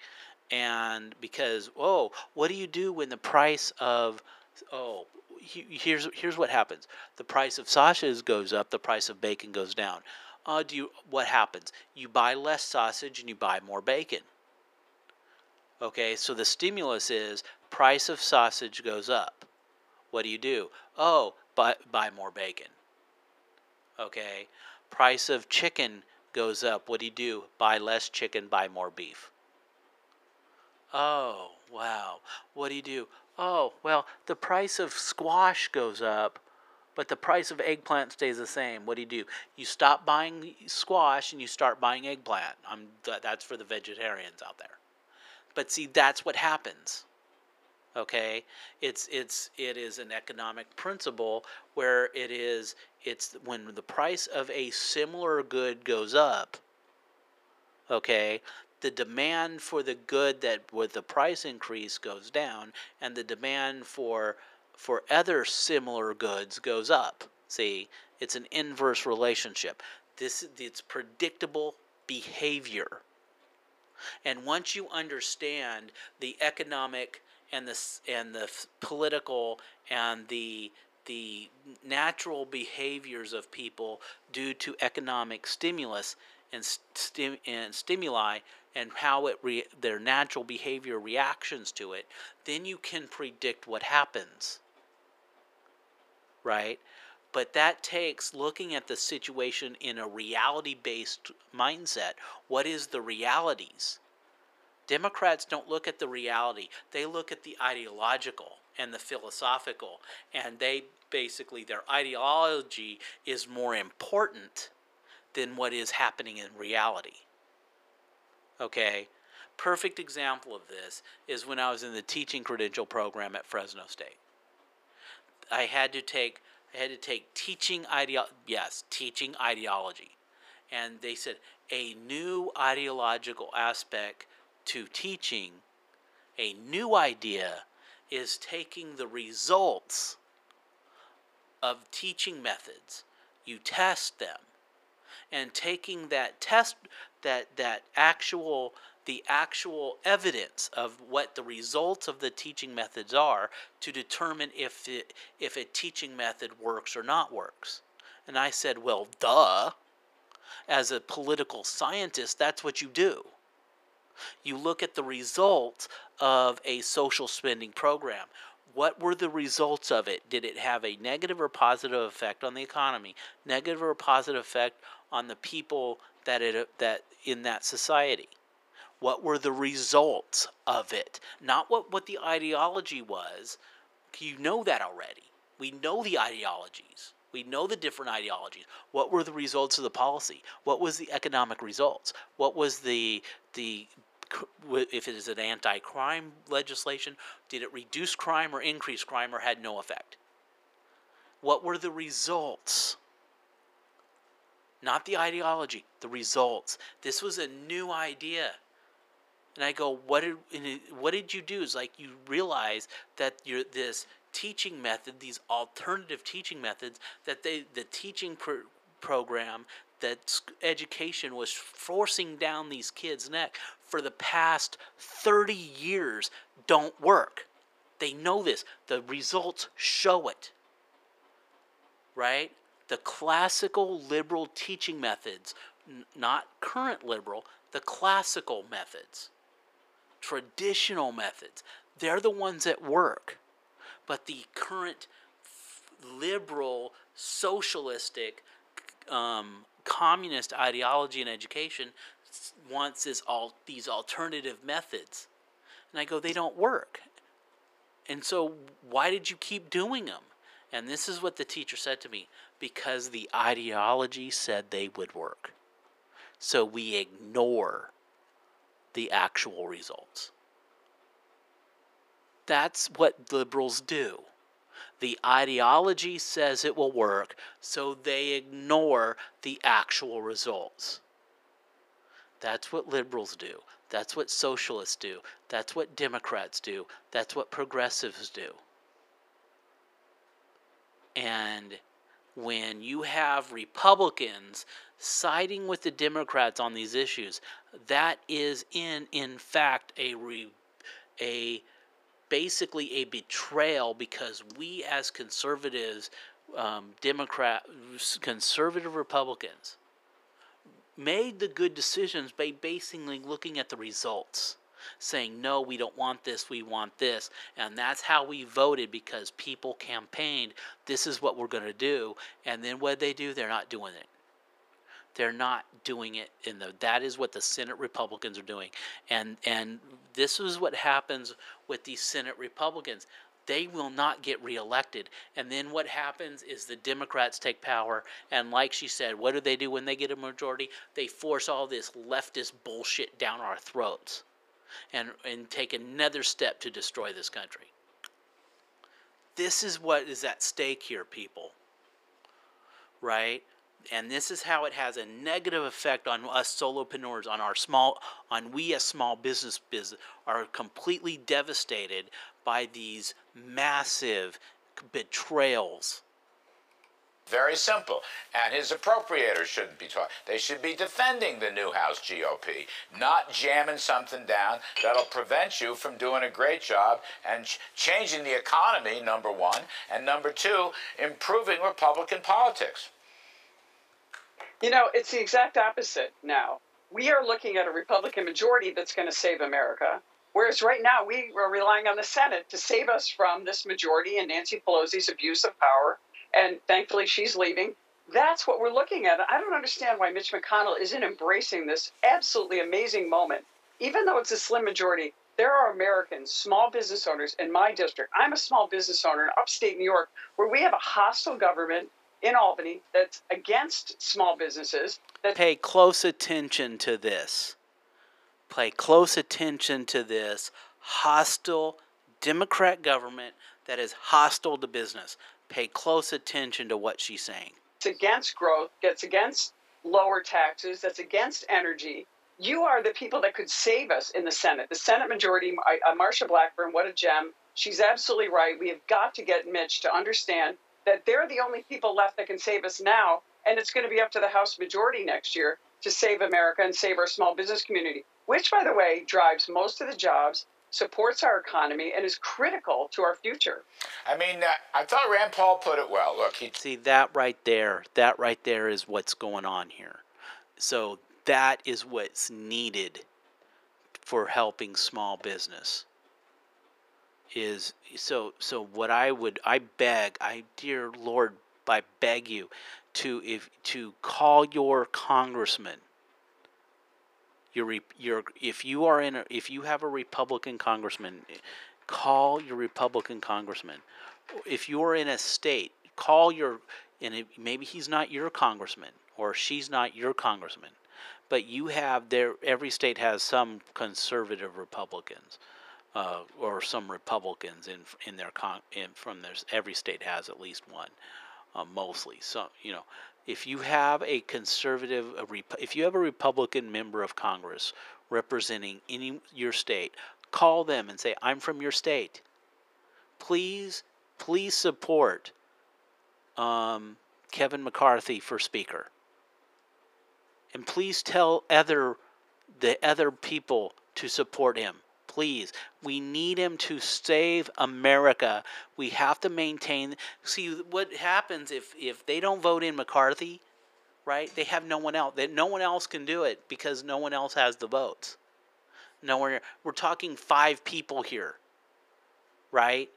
and because oh, what do you do when the price of oh here's here's what happens: the price of sausages goes up, the price of bacon goes down. Uh, do you what happens? You buy less sausage and you buy more bacon. Okay, so the stimulus is price of sausage goes up. What do you do? Oh, buy, buy more bacon. Okay, price of chicken goes up. What do you do? Buy less chicken, buy more beef. Oh, wow. What do you do? Oh, well, the price of squash goes up, but the price of eggplant stays the same. What do you do? You stop buying squash and you start buying eggplant. I'm, that's for the vegetarians out there. But see, that's what happens. Okay, it's it's it is an economic principle where it is it's when the price of a similar good goes up. Okay, the demand for the good that with the price increase goes down, and the demand for for other similar goods goes up. See, it's an inverse relationship. This it's predictable behavior. And once you understand the economic and the and the political and the the natural behaviors of people due to economic stimulus and, stim, and stimuli and how it re, their natural behavior reactions to it, then you can predict what happens. Right? But that takes looking at the situation in a reality based mindset. What is the realities? Democrats don't look at the reality, they look at the ideological and the philosophical, and they basically, their ideology is more important than what is happening in reality. Okay? Perfect example of this is when I was in the teaching credential program at Fresno State. I had to take I had to take teaching ideo- yes, teaching ideology. And they said a new ideological aspect to teaching a new idea is taking the results of teaching methods you test them and taking that test that that actual the actual evidence of what the results of the teaching methods are to determine if it, if a teaching method works or not works. And I said, well, duh. As a political scientist, that's what you do. You look at the results of a social spending program. What were the results of it? Did it have a negative or positive effect on the economy? Negative or positive effect on the people that it that in that society? What were the results of it? Not what, what the ideology was. You know that already. We know the ideologies. We know the different ideologies. What were the results of the policy? What was the economic results? What was the the if it is an anti-crime legislation, did it reduce crime or increase crime or had no effect? What were the results? Not the ideology, the results. This was a new idea. And I go, what did what did you do? Is like you realize that you're this teaching method, these alternative teaching methods, that they the teaching pr- program that education was forcing down these kids' neck for the past 30 years don't work. They know this. The results show it. Right? The classical liberal teaching methods, n- not current liberal, the classical methods, traditional methods, they're the ones that work. But the current liberal, socialistic, um, communist ideology in education wants this all these alternative methods. And I go, they don't work. And so why did you keep doing them? And this is what the teacher said to me because the ideology said they would work. So we ignore the actual results. That's what liberals do. The ideology says it will work, so they ignore the actual results. That's what liberals do. That's what socialists do. That's what Democrats do. That's what progressives do. And when you have Republicans siding with the Democrats on these issues, that is in in fact a re, a basically a betrayal because we as conservatives, um, Democrat, conservative Republicans, made the good decisions by basically looking at the results saying, no, we don't want this, we want this. And that's how we voted because people campaigned, this is what we're going to do. And then what they do? They're not doing it. They're not doing it in the that is what the Senate Republicans are doing. And and this is what happens with these Senate Republicans they will not get reelected. And then what happens is the Democrats take power. And like she said, what do they do when they get a majority? They force all this leftist bullshit down our throats and, and take another step to destroy this country. This is what is at stake here, people. Right? And this is how it has a negative effect on us solopreneurs, on our small, on we as small business business are completely devastated by these massive betrayals very simple. And his appropriators shouldn't be talking. They should be defending the new House GOP, not jamming something down that'll prevent you from doing a great job and ch- changing the economy, number one, and number two, improving Republican politics. You know, it's the exact opposite now. We are looking at a Republican majority that's going to save America. Whereas right now, we are relying on the Senate to save us from this majority and Nancy Pelosi's abuse of power and thankfully she's leaving. That's what we're looking at. I don't understand why Mitch McConnell isn't embracing this absolutely amazing moment. Even though it's a slim majority, there are Americans, small business owners in my district. I'm a small business owner in upstate New York where we have a hostile government in Albany that's against small businesses. That pay close attention to this. Pay close attention to this hostile Democrat government that is hostile to business pay close attention to what she's saying. It's against growth, gets against lower taxes, that's against energy. You are the people that could save us in the Senate. The Senate majority, uh, Marsha Blackburn, what a gem. She's absolutely right. We have got to get Mitch to understand that they're the only people left that can save us now. And it's going to be up to the House majority next year to save America and save our small business community, which, by the way, drives most of the jobs supports our economy and is critical to our future. I mean, uh, I thought Rand Paul put it well. Look, he see that right there. That right there is what's going on here. So that is what's needed for helping small business. Is so so what I would I beg I dear Lord I beg you to if to call your congressman your your if you are in a, if you have a Republican congressman, call your Republican congressman. If you are in a state, call your and it, maybe he's not your congressman or she's not your congressman, but you have there. Every state has some conservative Republicans. Uh, or some Republicans in in their con in, from their every state has at least one, uh, mostly. So you know, if you have a conservative, a rep, if you have a Republican member of Congress representing any your state, call them and say, "I'm from your state. Please, please support um, Kevin McCarthy for Speaker, and please tell other the other people to support him." Please. We need him to save America. We have to maintain. See what happens if if they don't vote in McCarthy, right? They have no one else. That no one else can do it because no one else has the votes. No one. We're talking five people here, right?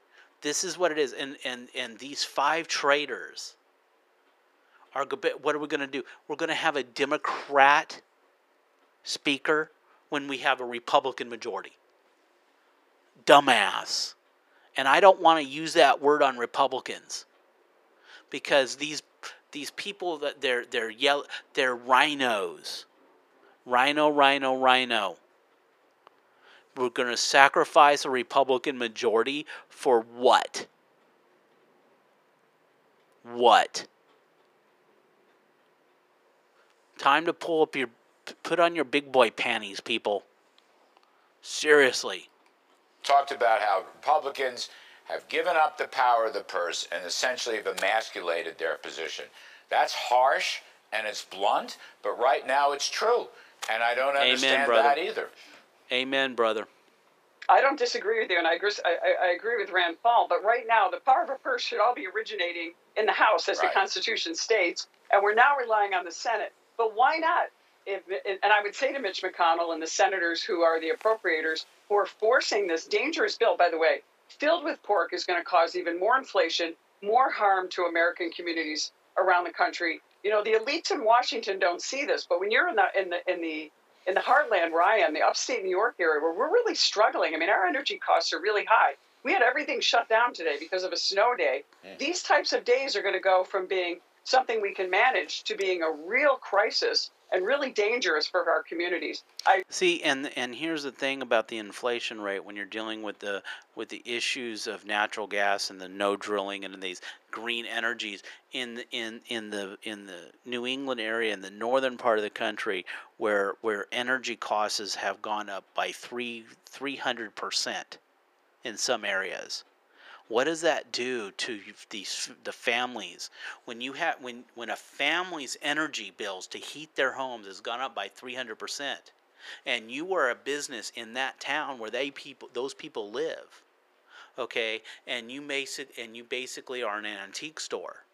This is what it is, and and and these five traitors are. What are we going to do? We're going to have a Democrat speaker when we have a Republican majority dumbass. And I don't want to use that word on Republicans because these these people that they're they're yell they're RINOs. Rhino, rhino, rhino. We're going to sacrifice a Republican majority for what? What? Time to pull up your put on your big boy panties, people. Seriously talked about how Republicans have given up the power of the purse and essentially have emasculated their position. That's harsh and it's blunt, but right now it's true. And I don't understand brother. that either. Amen, brother. I don't disagree with you, and I agree, I, I agree with Rand Paul. But right now, the power of a purse should all be originating in the House, as Right. the Constitution states, and we're now relying on the Senate. But why not? If, and I would say to Mitch McConnell and the senators who are the appropriators are forcing this dangerous bill, by the way, filled with pork, is going to cause even more inflation, more harm to American communities around the country. You know, the elites in Washington don't see this, but when you're in the in the in the in the heartland where I am, the upstate New York area, where we're really struggling. I mean, our energy costs are really high. We had everything shut down today because of a snow day. These types of days are going to go from being something we can manage to being a real crisis and really dangerous for our communities. I See, and and here's the thing about the inflation rate when you're dealing with the with the issues of natural gas and the no drilling and these green energies in in in the in the New England area in the northern part of the country where where energy costs have gone up by three three hundred percent in some areas. What does that do to these the families? When you have when when a family's energy bills to heat their homes has gone up by 300% and you are a business in that town where they people those people live okay and you basic and you basically are an antique store.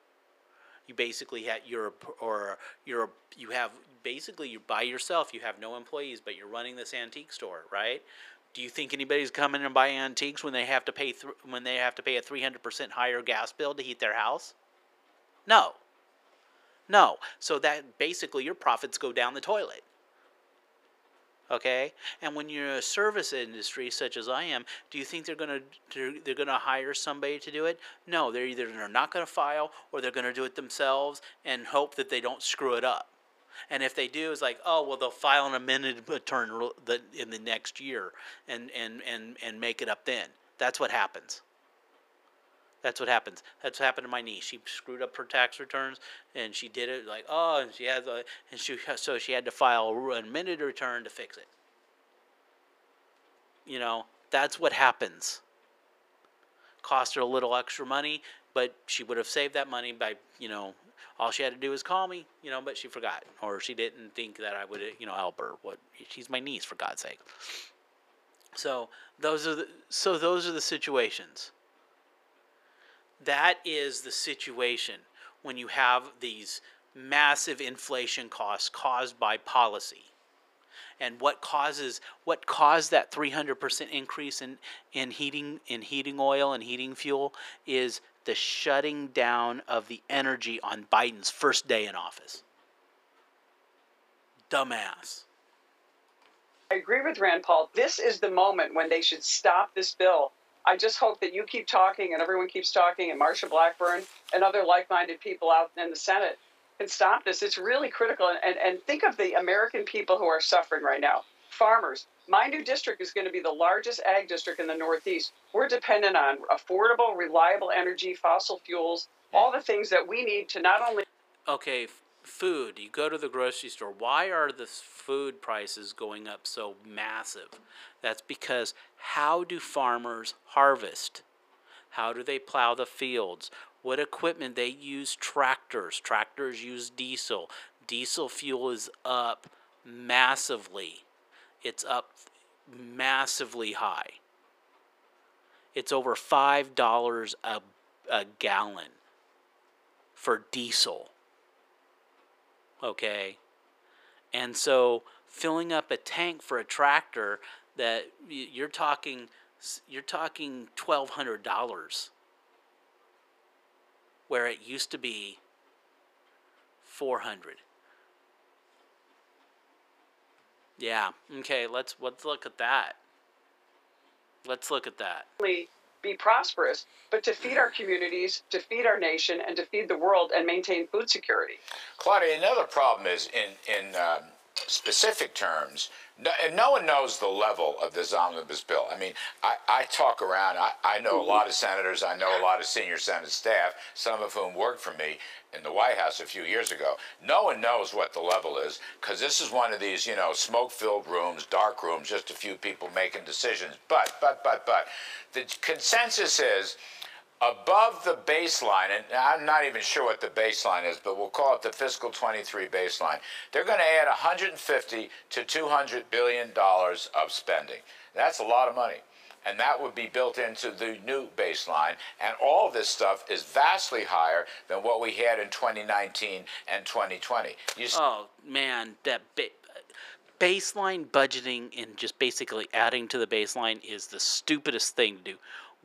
You basically have you're or you're you have basically you're by yourself you have no employees but you're running this antique store right do you think anybody's coming and buying antiques when they have to pay th- when they have to pay a 300% higher gas bill to heat their house? No. No. So that basically your profits go down the toilet. Okay? And when you're a service industry such as i am do you think they're going to they're, they're going to hire somebody to do it? No. They're either they're not going to file or they're going to do it themselves and hope that they don't screw it up and if they do it's like oh well they'll file an amended return in the next year and and and and make it up then that's what happens that's what happens. That's what happened to my niece. She screwed up her tax returns, and she did it like oh, and she had the, and she so she had to file an amended return to fix it. You know, that's what happens. Cost her a little extra money, but she would have saved that money by you know, all she had to do was call me, you know, but she forgot, or she didn't think that I would you know help her. What she's my niece for God's sake. So those are the so those are the situations that is the situation when you have these massive inflation costs caused by policy and what causes what caused that 300% increase in, in heating in heating oil and heating fuel is the shutting down of the energy on Biden's first day in office. Dumbass. I agree with Rand Paul. This is the moment when they should stop this bill. I just hope that you keep talking and everyone keeps talking, and Marsha Blackburn and other like minded people out in the Senate can stop this. It's really critical. And, and, and think of the American people who are suffering right now farmers. My new district is going to be the largest ag district in the Northeast. We're dependent on affordable, reliable energy, fossil fuels, hmm. all the things that we need to not only okay, food. You go to the grocery store. Why are the food prices going up so massive? That's because how do farmers harvest? How do they plow the fields? What equipment they use? Tractors. Tractors use diesel. Diesel fuel is up massively. It's up massively high. It's over five dollars a a gallon for diesel. Okay. And so filling up a tank for a tractor that you're talking you're talking $1200 where it used to be 400. Yeah. Okay, let's let's look at that. Let's look at that. be prosperous, but to feed our communities, to feed our nation, and to feed the world and maintain food security. Claudia, another problem is in in um, specific terms, no, and no one knows the level of this omnibus bill. I mean, I, I talk around, I, I know a mm-hmm. lot of senators, I know a lot of senior Senate staff, some of whom worked for me in the White House a few years ago. No one knows what the level is because this is one of these, you know, smoke filled rooms, dark rooms, just a few people making decisions. But, but, but, but, the consensus is above the baseline, and I'm not even sure what the baseline is, but we'll call it the fiscal 23 baseline. They're going to add 150 to 200 billion dollars of spending. That's a lot of money. And that would be built into the new baseline. And all this stuff is vastly higher than what we had in 2019 and 2020. You oh, man, that ba- baseline budgeting and just basically adding to the baseline is the stupidest thing to do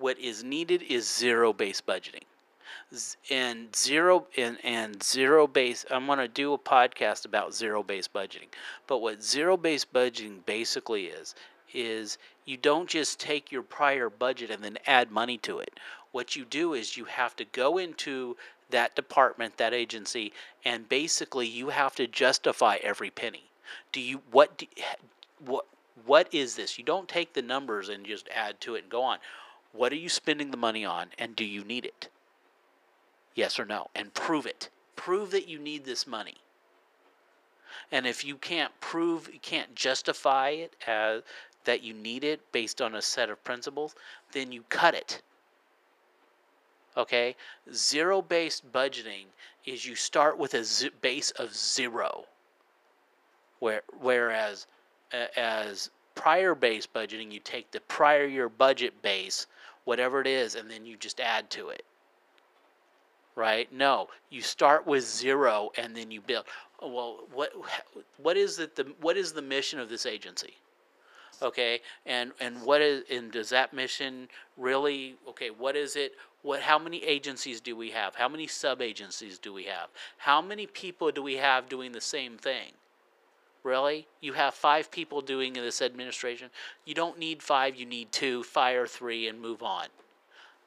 what is needed is zero based budgeting and zero and, and zero base i'm going to do a podcast about zero based budgeting but what zero based budgeting basically is is you don't just take your prior budget and then add money to it. What you do is you have to go into that department that agency and basically you have to justify every penny. Do you what do, what what is this? You don't take the numbers and just add to it and go on what are you spending the money on and do you need it? Yes or no? And prove it. Prove that you need this money. And if you can't prove, you can't justify it as that you need it based on a set of principles, then you cut it. Okay? Zero based budgeting is you start with a z- base of zero. Where, whereas uh, as prior based budgeting, you take the prior year budget base whatever it is, and then you just add to it. Right? No, you start with zero and then you build. Well, what what is it? The what is the mission of this agency? Okay, and and what is and does that mission really? Okay, what is it? What? How many agencies do we have? How many sub agencies do we have? How many people do we have doing the same thing? Really? You have five people doing this administration? You don't need five, you need two, fire three, and move on.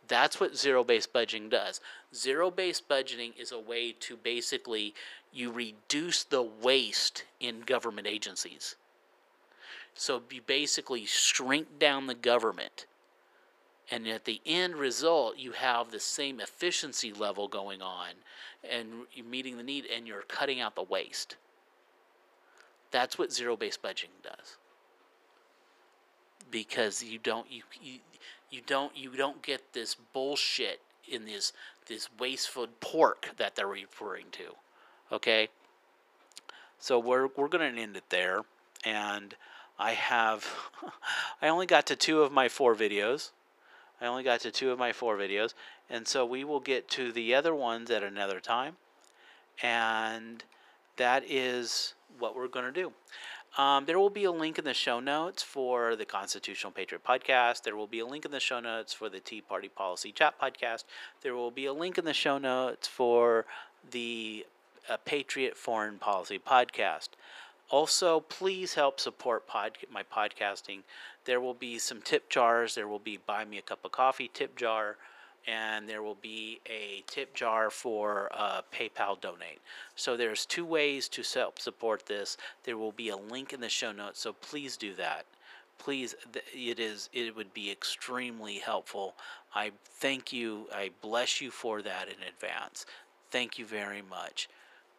That's what zero based budgeting does. Zero based budgeting is a way to basically you reduce the waste in government agencies. So you basically shrink down the government. And at the end result, you have the same efficiency level going on and you're meeting the need and you're cutting out the waste. That's what zero based budgeting does. Because you don't you, you you don't you don't get this bullshit in this this wasteful pork that they're referring to. Okay? So we're we're going to end it there and I have I only got to two of my four videos. I only got to two of my four videos and so we will get to the other ones at another time. And that is what we're going to do. Um, there will be a link in the show notes for the Constitutional Patriot podcast. There will be a link in the show notes for the Tea Party Policy Chat podcast. There will be a link in the show notes for the uh, Patriot Foreign Policy podcast. Also, please help support pod- my podcasting. There will be some tip jars. There will be buy me a cup of coffee tip jar and there will be a tip jar for PayPal donate. So there's two ways to help support this. There will be a link in the show notes, so please do that. Please, it is it would be extremely helpful. I thank you. I bless you for that in advance. Thank you very much.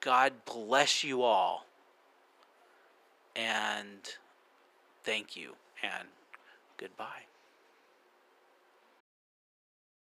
God bless you all. And thank you and goodbye.